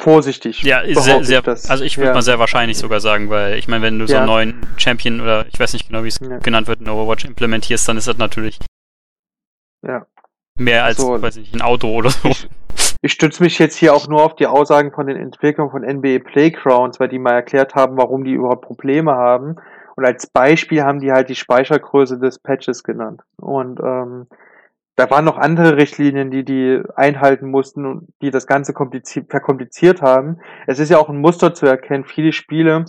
vorsichtig. Ja, sehr, sehr, das. also ich würde ja. mal sehr wahrscheinlich sogar sagen, weil ich meine, wenn du so einen neuen Champion oder ich weiß nicht genau, wie es ja. genannt wird, in Overwatch implementierst, dann ist das natürlich ja. mehr als, so. weiß nicht, ein Auto oder so. Ich, ich stütze mich jetzt hier auch nur auf die Aussagen von den Entwicklern von NBA Playgrounds, weil die mal erklärt haben, warum die überhaupt Probleme haben. Und als Beispiel haben die halt die Speichergröße des Patches genannt. Und ähm, da waren noch andere Richtlinien, die die einhalten mussten und die das Ganze verkompliziert haben. Es ist ja auch ein Muster zu erkennen. Viele Spiele,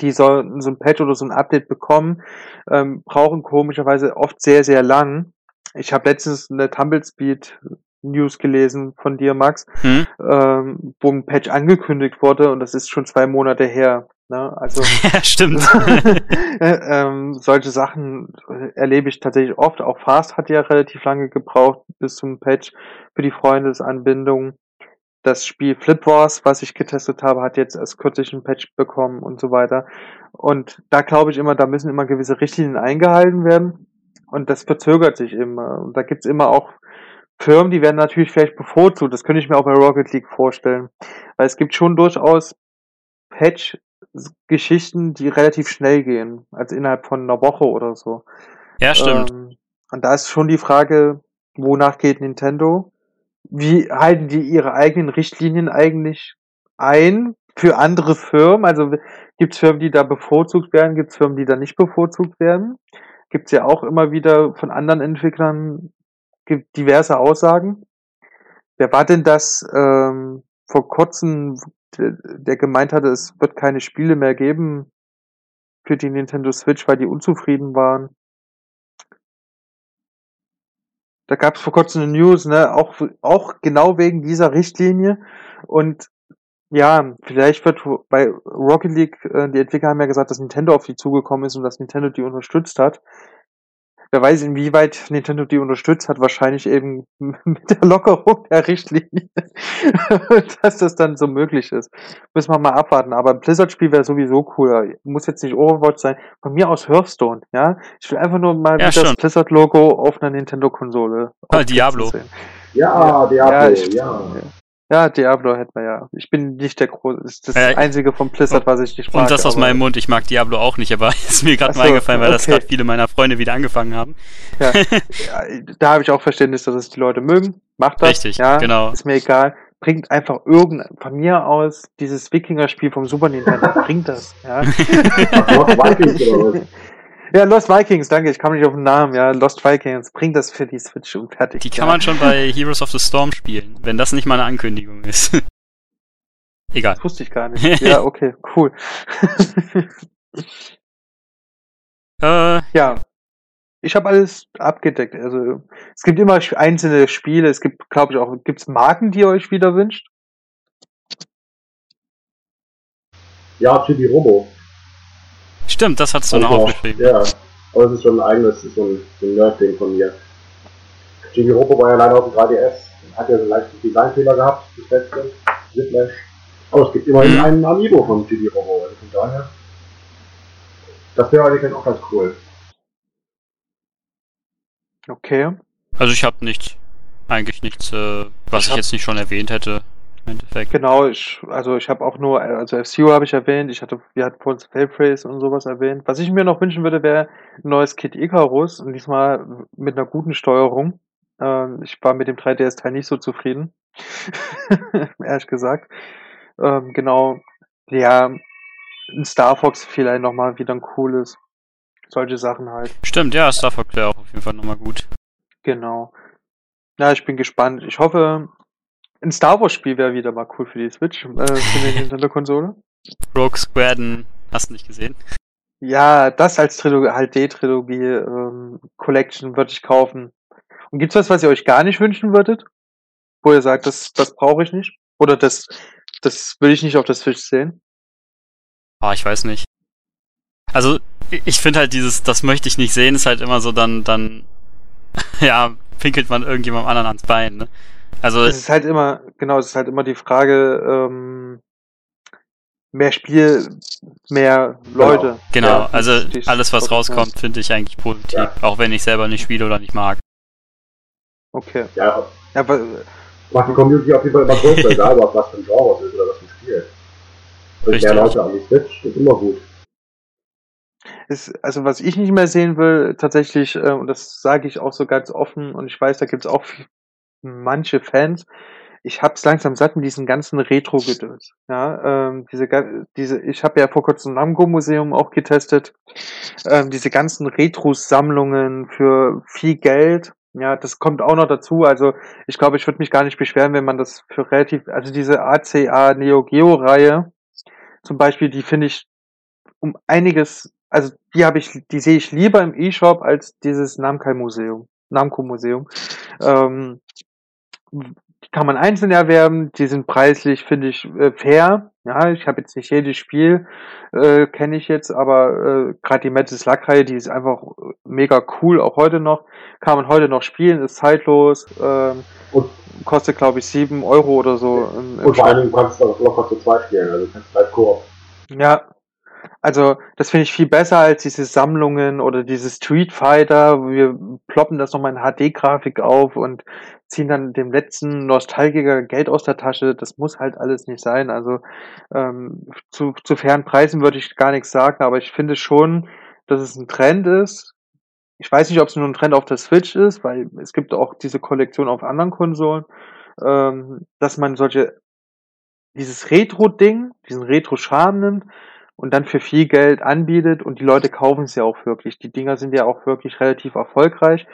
die so, so ein Patch oder so ein Update bekommen, ähm, brauchen komischerweise oft sehr, sehr lang. Ich habe letztens eine Tumblespeed News gelesen von dir, Max, hm? ähm, wo ein Patch angekündigt wurde und das ist schon zwei Monate her. Ne? Also ja, stimmt. ähm, solche Sachen erlebe ich tatsächlich oft. Auch Fast hat ja relativ lange gebraucht bis zum Patch für die Freundesanbindung. Das Spiel Flip Wars, was ich getestet habe, hat jetzt erst kürzlich einen Patch bekommen und so weiter. Und da glaube ich immer, da müssen immer gewisse Richtlinien eingehalten werden. Und das verzögert sich immer. Und da gibt's immer auch Firmen, die werden natürlich vielleicht bevorzugt. Das könnte ich mir auch bei Rocket League vorstellen. Weil es gibt schon durchaus Patch Geschichten, die relativ schnell gehen, also innerhalb von einer Woche oder so. Ja, stimmt. Ähm, und da ist schon die Frage, wonach geht Nintendo? Wie halten die ihre eigenen Richtlinien eigentlich ein für andere Firmen? Also gibt es Firmen, die da bevorzugt werden, gibt es Firmen, die da nicht bevorzugt werden? Gibt es ja auch immer wieder von anderen Entwicklern diverse Aussagen. Wer war denn das ähm, vor kurzem der gemeint hatte, es wird keine Spiele mehr geben für die Nintendo Switch, weil die unzufrieden waren. Da gab es vor kurzem eine News, ne, auch, auch genau wegen dieser Richtlinie. Und ja, vielleicht wird bei Rocket League, äh, die Entwickler haben ja gesagt, dass Nintendo auf die zugekommen ist und dass Nintendo die unterstützt hat wer weiß, inwieweit Nintendo die unterstützt hat, wahrscheinlich eben mit der Lockerung der Richtlinie, dass das dann so möglich ist. Müssen wir mal abwarten. Aber ein Blizzard-Spiel wäre sowieso cooler. Muss jetzt nicht Overwatch sein. Von mir aus Hearthstone, ja. Ich will einfach nur mal ja, wieder das Blizzard-Logo auf einer Nintendo-Konsole. Ah, Diablo. Ja, Diablo, ja. Ich, ja. Ja, Diablo hätten wir ja. Ich bin nicht der große, das ist das äh, einzige von Blizzard, was ich nicht mag. Und das aus meinem Mund, ich mag Diablo auch nicht, aber ist mir gerade so, mal eingefallen, weil okay. das gerade viele meiner Freunde wieder angefangen haben. Ja, ja da habe ich auch Verständnis, dass es die Leute mögen. Macht das. Richtig, ja, genau. Ist mir egal. Bringt einfach irgendein, von mir aus, dieses Wikinger-Spiel vom Super Nintendo. bringt das, ja. Ja, Lost Vikings, danke, ich kam nicht auf den Namen, ja, Lost Vikings, bring das für die Switch und fertig. Die kann ja. man schon bei Heroes of the Storm spielen, wenn das nicht mal eine Ankündigung ist. Egal. Das wusste ich gar nicht. Ja, okay, cool. äh, ja. Ich habe alles abgedeckt. Also es gibt immer einzelne Spiele, es gibt, glaube ich, auch, gibt es Marken, die ihr euch wieder wünscht? Ja, Chibi Robo. Stimmt, das hast du noch aufgeschrieben. Ja, aber es ist schon ein eigenes, so ein, so ein Nerd-Ding von mir. Jimmy Robo war ja leider auf dem 3DS, hat ja so einen leichten Designfehler gehabt, das letzte, Whiplash. Aber es gibt immerhin mhm. einen Amiibo von Jimmy Robo, also von daher. Das wäre eigentlich auch ganz cool. Okay. Also ich habe nichts eigentlich nichts, äh, was ich, hab- jetzt nicht schon erwähnt hätte. Im Endeffekt. Genau, ich, also ich habe auch nur, also F-Zero habe ich erwähnt, ich hatte, wir hatten vorhin Spellphrase und sowas erwähnt. Was ich mir noch wünschen würde, wäre ein neues Kid Icarus und diesmal mit einer guten Steuerung. Ähm, ich war mit dem 3DS-Teil nicht so zufrieden. Ehrlich gesagt. Ähm, genau. Ja, ein Star Fox vielleicht nochmal wieder ein cooles. Solche Sachen halt. Stimmt, ja, Star Fox wäre auch auf jeden Fall nochmal gut. Genau. Ja, ich bin gespannt. Ich hoffe, ein Star Wars Spiel wäre wieder mal cool für die Switch, äh, für die Nintendo-Konsole. Rogue Squadron, hast du nicht gesehen? Ja, das als Trilogie, HD-Trilogie, ähm, Collection würde ich kaufen. Und gibt's was, was ihr euch gar nicht wünschen würdet? Wo ihr sagt, das, das brauche ich nicht? Oder das, das will ich nicht auf der Switch sehen? Ah, ich weiß nicht. Also, ich- ich finde halt dieses, das möchte ich nicht sehen, ist halt immer so, dann, dann, ja, pinkelt man irgendjemandem anderen ans Bein, ne? Also, Es ist halt immer, genau, es ist halt immer die Frage, ähm, mehr Spiel, mehr Leute. genau, Ja, also alles, was rauskommt, finde ich eigentlich positiv, Ja. auch wenn ich selber nicht spiele oder nicht mag. Okay. Ja, Ja, aber, macht die Community auf jeden Fall immer größer, egal ob was für ein Genre es ist oder was für ein Spiel. Und Richtig. mehr Leute an die Switch ist immer gut. ist, also was ich nicht mehr sehen will, tatsächlich, äh, und das sage ich auch so ganz offen, und ich weiß, da gibt's auch f- manche Fans, ich hab's langsam satt mit diesen ganzen Retro-Gedöns. Ja, ähm, diese, diese, ich habe ja vor kurzem Namco-Museum auch getestet. Ähm, diese ganzen Retro-Sammlungen für viel Geld. Ja, das kommt auch noch dazu. Also ich glaube, ich würde mich gar nicht beschweren, wenn man das für relativ, also diese ACA Neo Geo-Reihe zum Beispiel, die finde ich um einiges, also die habe ich, die sehe ich lieber im E-Shop als dieses Namco-Museum. Namco-Museum. Ähm, kann man einzeln erwerben, die sind preislich, finde ich, äh, fair. Ja, ich habe jetzt nicht jedes Spiel, äh, kenne ich jetzt, aber äh, gerade die Metal Luck-Reihe, die ist einfach mega cool, auch heute noch. Kann man heute noch spielen, ist zeitlos, ähm, Und, kostet glaube ich sieben Euro oder so. Im, im und vor Dingen kannst du auch locker zu zweit spielen, also du kannst halt Koop. Ja, also das finde ich viel besser als diese Sammlungen oder diese Street Fighter. wo Wir ploppen das nochmal in HD-Grafik auf und ziehen dann dem letzten Nostalgiker Geld aus der Tasche. Das muss halt alles nicht sein. Also ähm, zu, zu fairen Preisen würde ich gar nichts sagen, aber ich finde schon, dass es ein Trend ist. Ich weiß nicht, ob es nur ein Trend auf der Switch ist, weil es gibt auch diese Kollektion auf anderen Konsolen, ähm, dass man solche dieses Retro-Ding, diesen Retro-Charme nimmt und dann für viel Geld anbietet und die Leute kaufen es ja auch wirklich. Die Dinger sind ja auch wirklich relativ erfolgreich.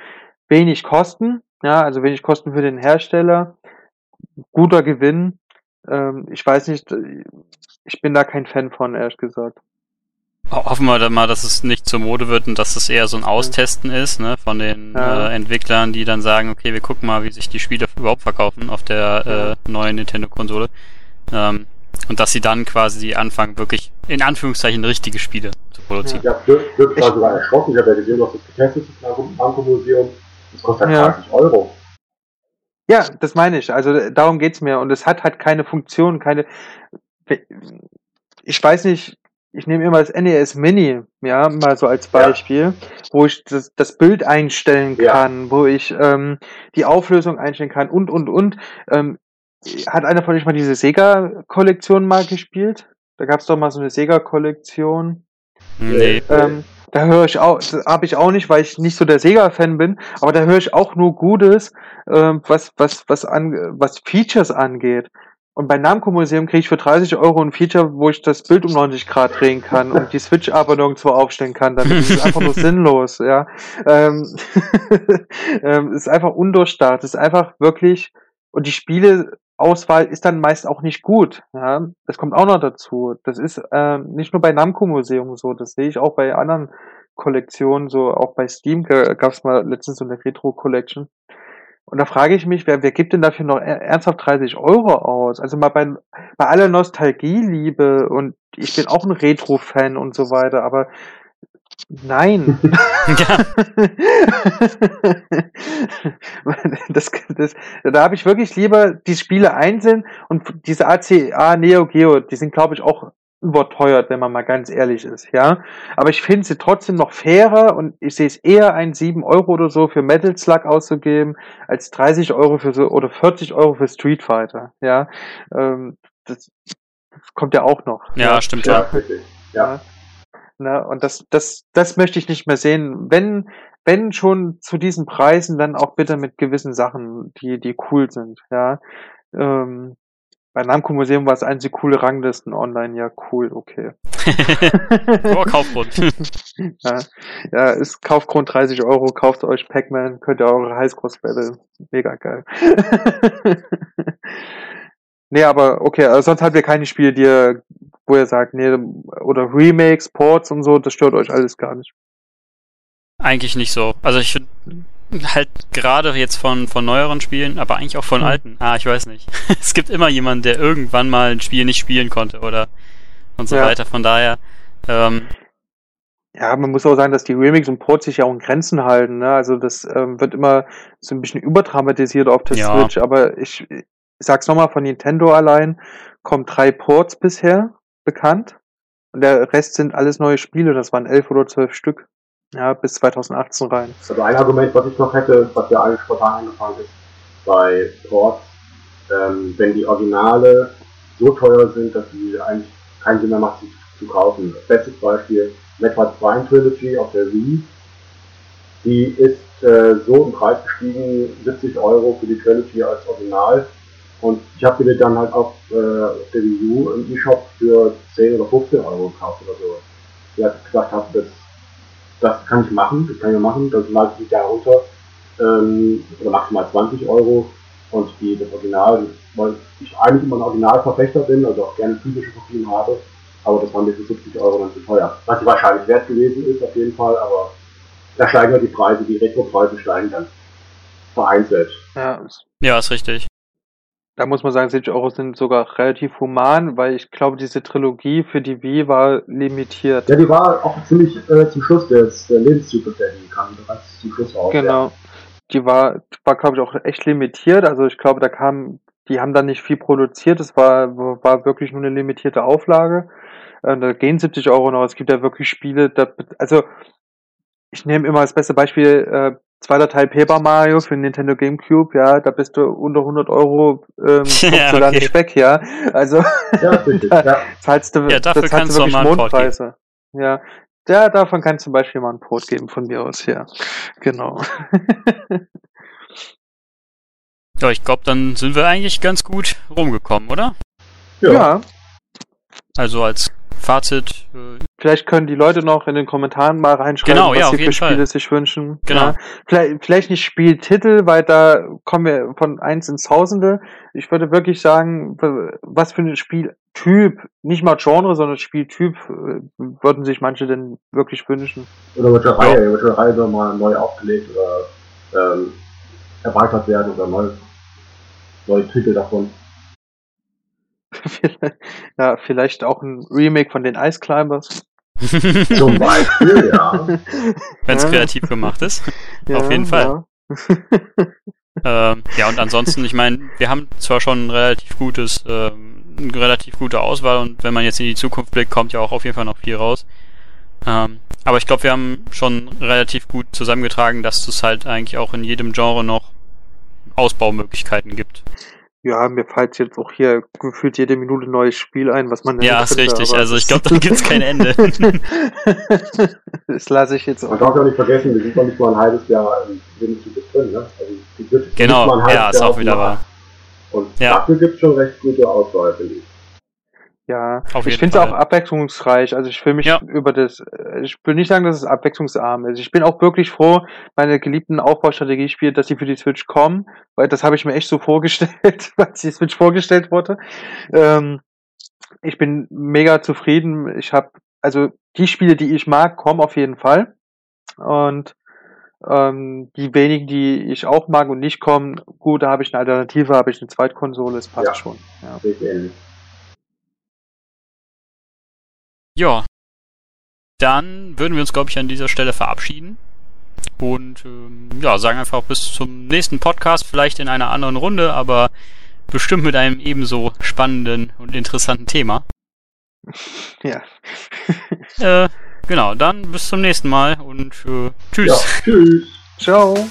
Wenig Kosten, ja, also wenig Kosten für den Hersteller, guter Gewinn. Ähm, ich weiß nicht, ich bin da kein Fan von, ehrlich gesagt. Ho- Hoffen wir dann mal, dass es nicht zur Mode wird und dass es eher so ein Austesten ist, ne, von den Ja. äh, Entwicklern, die dann sagen, okay, wir gucken mal, wie sich die Spiele überhaupt verkaufen auf der äh, neuen Nintendo-Konsole. Ähm, und dass sie dann quasi anfangen, wirklich in Anführungszeichen richtige Spiele zu produzieren. Ja, Dirk war Ich- sogar erschrocken, ich habe ja gesehen, du hast das getestet, das Namco-Museum. Das kostet halt Ja. 30 Euro. Ja, das meine ich. Also äh, darum geht's mir. Und es hat halt keine Funktion, keine. Ich weiß nicht, ich nehme immer das NES Mini, ja, mal so als Ja. Beispiel, wo ich das, das Bild einstellen Ja. kann, wo ich ähm, die Auflösung einstellen kann und und und. Ähm, hat einer von euch mal diese Sega-Kollektion mal gespielt? Da gab's doch mal so eine Sega-Kollektion. Nee. Ähm, da höre ich auch, habe ich auch nicht, weil ich nicht so der Sega-Fan bin, aber da höre ich auch nur Gutes, ähm, was, was, was an, was Features angeht. Und bei Namco Museum kriege ich für 30 Euro ein Feature, wo ich das Bild um 90 Grad drehen kann und die Switch aber nirgendwo aufstellen kann. Dann ist es einfach nur sinnlos, ja. Ähm, ähm, ist einfach undurchdacht. ist einfach wirklich, und die Spieleauswahl ist dann meist auch nicht gut. Ja, das kommt auch noch dazu. Das ist ähm, nicht nur bei Namco Museum so, das sehe ich auch bei anderen Kollektionen, so auch bei Steam gab es mal letztens so eine Retro Collection. Und da frage ich mich, wer, wer gibt denn dafür noch er- ernsthaft 30 Euro aus? Also mal bei, bei aller Nostalgieliebe und ich bin auch ein Retro-Fan und so weiter, aber nein. ja, das, das, da habe ich wirklich lieber die Spiele einzeln und diese ACA Neo Geo, die sind glaube ich auch überteuert, wenn man mal ganz ehrlich ist, ja. Aber ich finde sie trotzdem noch fairer und ich sehe es eher ein 7 Euro oder so für Metal Slug auszugeben, als 30 Euro für so oder 40 Euro für Street Fighter, ja. Ähm, das, das kommt ja auch noch. Ja, ja stimmt ja. ja. ja. Ne, und das, das, das möchte ich nicht mehr sehen. Wenn, wenn schon zu diesen Preisen, dann auch bitte mit gewissen Sachen, die, die cool sind, ja. Ähm, bei Namco Museum war es einzig coole Ranglisten online. Ja, cool, okay. oh, Kaufgrund. ja, ja, ist Kaufgrund 30 Euro, kauft euch Pac-Man, könnt ihr eure Highscores Battle. Mega geil. nee, aber okay, also sonst habt ihr keine Spiele, die ihr, wo ihr sagt, nee, oder Remakes, Ports und so, das stört euch alles gar nicht. Eigentlich nicht so. Also ich finde halt gerade jetzt von, von neueren Spielen, aber eigentlich auch von hm. alten. Ah, ich weiß nicht. es gibt immer jemanden, der irgendwann mal ein Spiel nicht spielen konnte oder und so ja. weiter. Von daher, ähm, ja, man muss auch sagen, dass die Remix und Ports sich ja auch in Grenzen halten. Ne? Also das ähm, wird immer so ein bisschen überdramatisiert auf der ja. Switch, aber ich, ich sag's nochmal, von Nintendo allein kommen drei Ports bisher bekannt und der Rest sind alles neue Spiele, das waren elf oder zwölf Stück. Ja, bis 2018 rein. Also ein Argument, was ich noch hätte, was ja eigentlich spontan eingefallen ist, bei Ports, ähm, wenn die Originale so teuer sind, dass sie eigentlich keinen Sinn mehr macht, sie zu kaufen. Bestes Beispiel, Metroid Prime Trilogy auf der Wii. Die ist äh, so im Preis gestiegen, 70 Euro für die Trilogy als Original. Und ich habe mir dann halt auch äh, auf der Wii U im E-Shop für 10 oder 15 Euro gekauft oder so. Ich habe gesagt habe, das das kann ich machen, das kann ich machen, das lade ich da runter, ähm, oder maximal 20 Euro und die, das Original, weil ich eigentlich immer ein Originalverfechter bin, also auch gerne physische Kopien habe, aber das waren mir für 70 Euro dann zu teuer. Was wahrscheinlich wert gewesen ist, auf jeden Fall, aber da steigen ja die Preise, die Retro-Preise steigen dann vereinzelt. Ja, ja, ist richtig da muss man sagen, 70 Euro sind sogar relativ human, weil ich glaube, diese Trilogie für die Wii war limitiert. Ja, die war auch ziemlich äh, zum Schluss des der Lebenszyklus, der die kam bereits zum Schluss raus. Genau. Ja. Die war, war glaube ich, auch echt limitiert. Also ich glaube, da kam, die haben da nicht viel produziert. Es war, war wirklich nur eine limitierte Auflage. Äh, da gehen 70 Euro noch. Es gibt ja wirklich Spiele, da, also ich nehme immer als beste Beispiel äh, zweiter Teil Paper Mario für Nintendo GameCube, ja, da bist du unter 100 Euro, ähm, ja, okay. da nicht weg, ja. Also, ja, da ja. zahlst du, ja, dafür kannst du wirklich Mondpreise. Ja, ja, davon kannst du zum Beispiel mal einen Port geben von mir aus, ja. Genau. ja, ich glaube, dann sind wir eigentlich ganz gut rumgekommen, oder? Ja. ja. Also als Fazit. Vielleicht können die Leute noch in den Kommentaren mal reinschreiben, genau, was ja, sie für Spiele Fall. sich wünschen. Genau. Ja, vielleicht, vielleicht nicht Spieltitel, weil da kommen wir von eins ins Tausende. Ich würde wirklich sagen, was für ein Spieltyp, nicht mal Genre, sondern Spieltyp, äh, würden sich manche denn wirklich wünschen. Oder welche Reihe, ja. welche Reihe soll mal neu aufgelegt oder ähm, erweitert werden oder neu, neue Titel davon. ja, vielleicht auch ein Remake von den Ice Climbers. Zum Beispiel, ja. Wenn es ja. kreativ gemacht ist. Ja, Auf jeden Fall. Ja. ähm, ja, und ansonsten, ich meine, wir haben zwar schon ein relativ gutes, ähm, eine relativ gute Auswahl und wenn man jetzt in die Zukunft blickt, kommt ja auch auf jeden Fall noch viel raus. Ähm, aber ich glaube, wir haben schon relativ gut zusammengetragen, dass es halt eigentlich auch in jedem Genre noch Ausbaumöglichkeiten gibt. Ja, mir fällt jetzt auch hier gefühlt jede Minute ein neues Spiel ein, was man Ja, ist richtig. Also ich glaube, da gibt's kein Ende. das lasse ich jetzt auch. Man darf ja nicht vergessen, wir sind noch nicht mal ein halbes Jahr im Lebenszyklus drin, ne? Also die wird genau, ja, ist auch wieder wahr. Und ja. dafür gibt's schon recht gute Auswahl, finde ich. Ja, Auf ich finde es auch abwechslungsreich. Also ich will mich ja. über das, äh, ich will nicht sagen, dass es abwechslungsarm ist. Ich bin auch wirklich froh, meine geliebten Aufbaustrategiespiele, dass sie für die Switch kommen, weil das habe ich mir echt so vorgestellt, als die Switch vorgestellt wurde. Ähm, ich bin mega zufrieden. Ich habe, also die Spiele, die ich mag, kommen auf jeden Fall. Und ähm, die wenigen, die ich auch mag und nicht kommen, gut, da habe ich eine Alternative, habe ich eine Zweitkonsole, es passt ja, schon. Ja. Ja. Dann würden wir uns, glaube ich, an dieser Stelle verabschieden. Und ähm, ja, sagen einfach bis zum nächsten Podcast, vielleicht in einer anderen Runde, aber bestimmt mit einem ebenso spannenden und interessanten Thema. Ja. Äh, genau, dann bis zum nächsten Mal und äh, tschüss. Ja, tschüss. Ciao.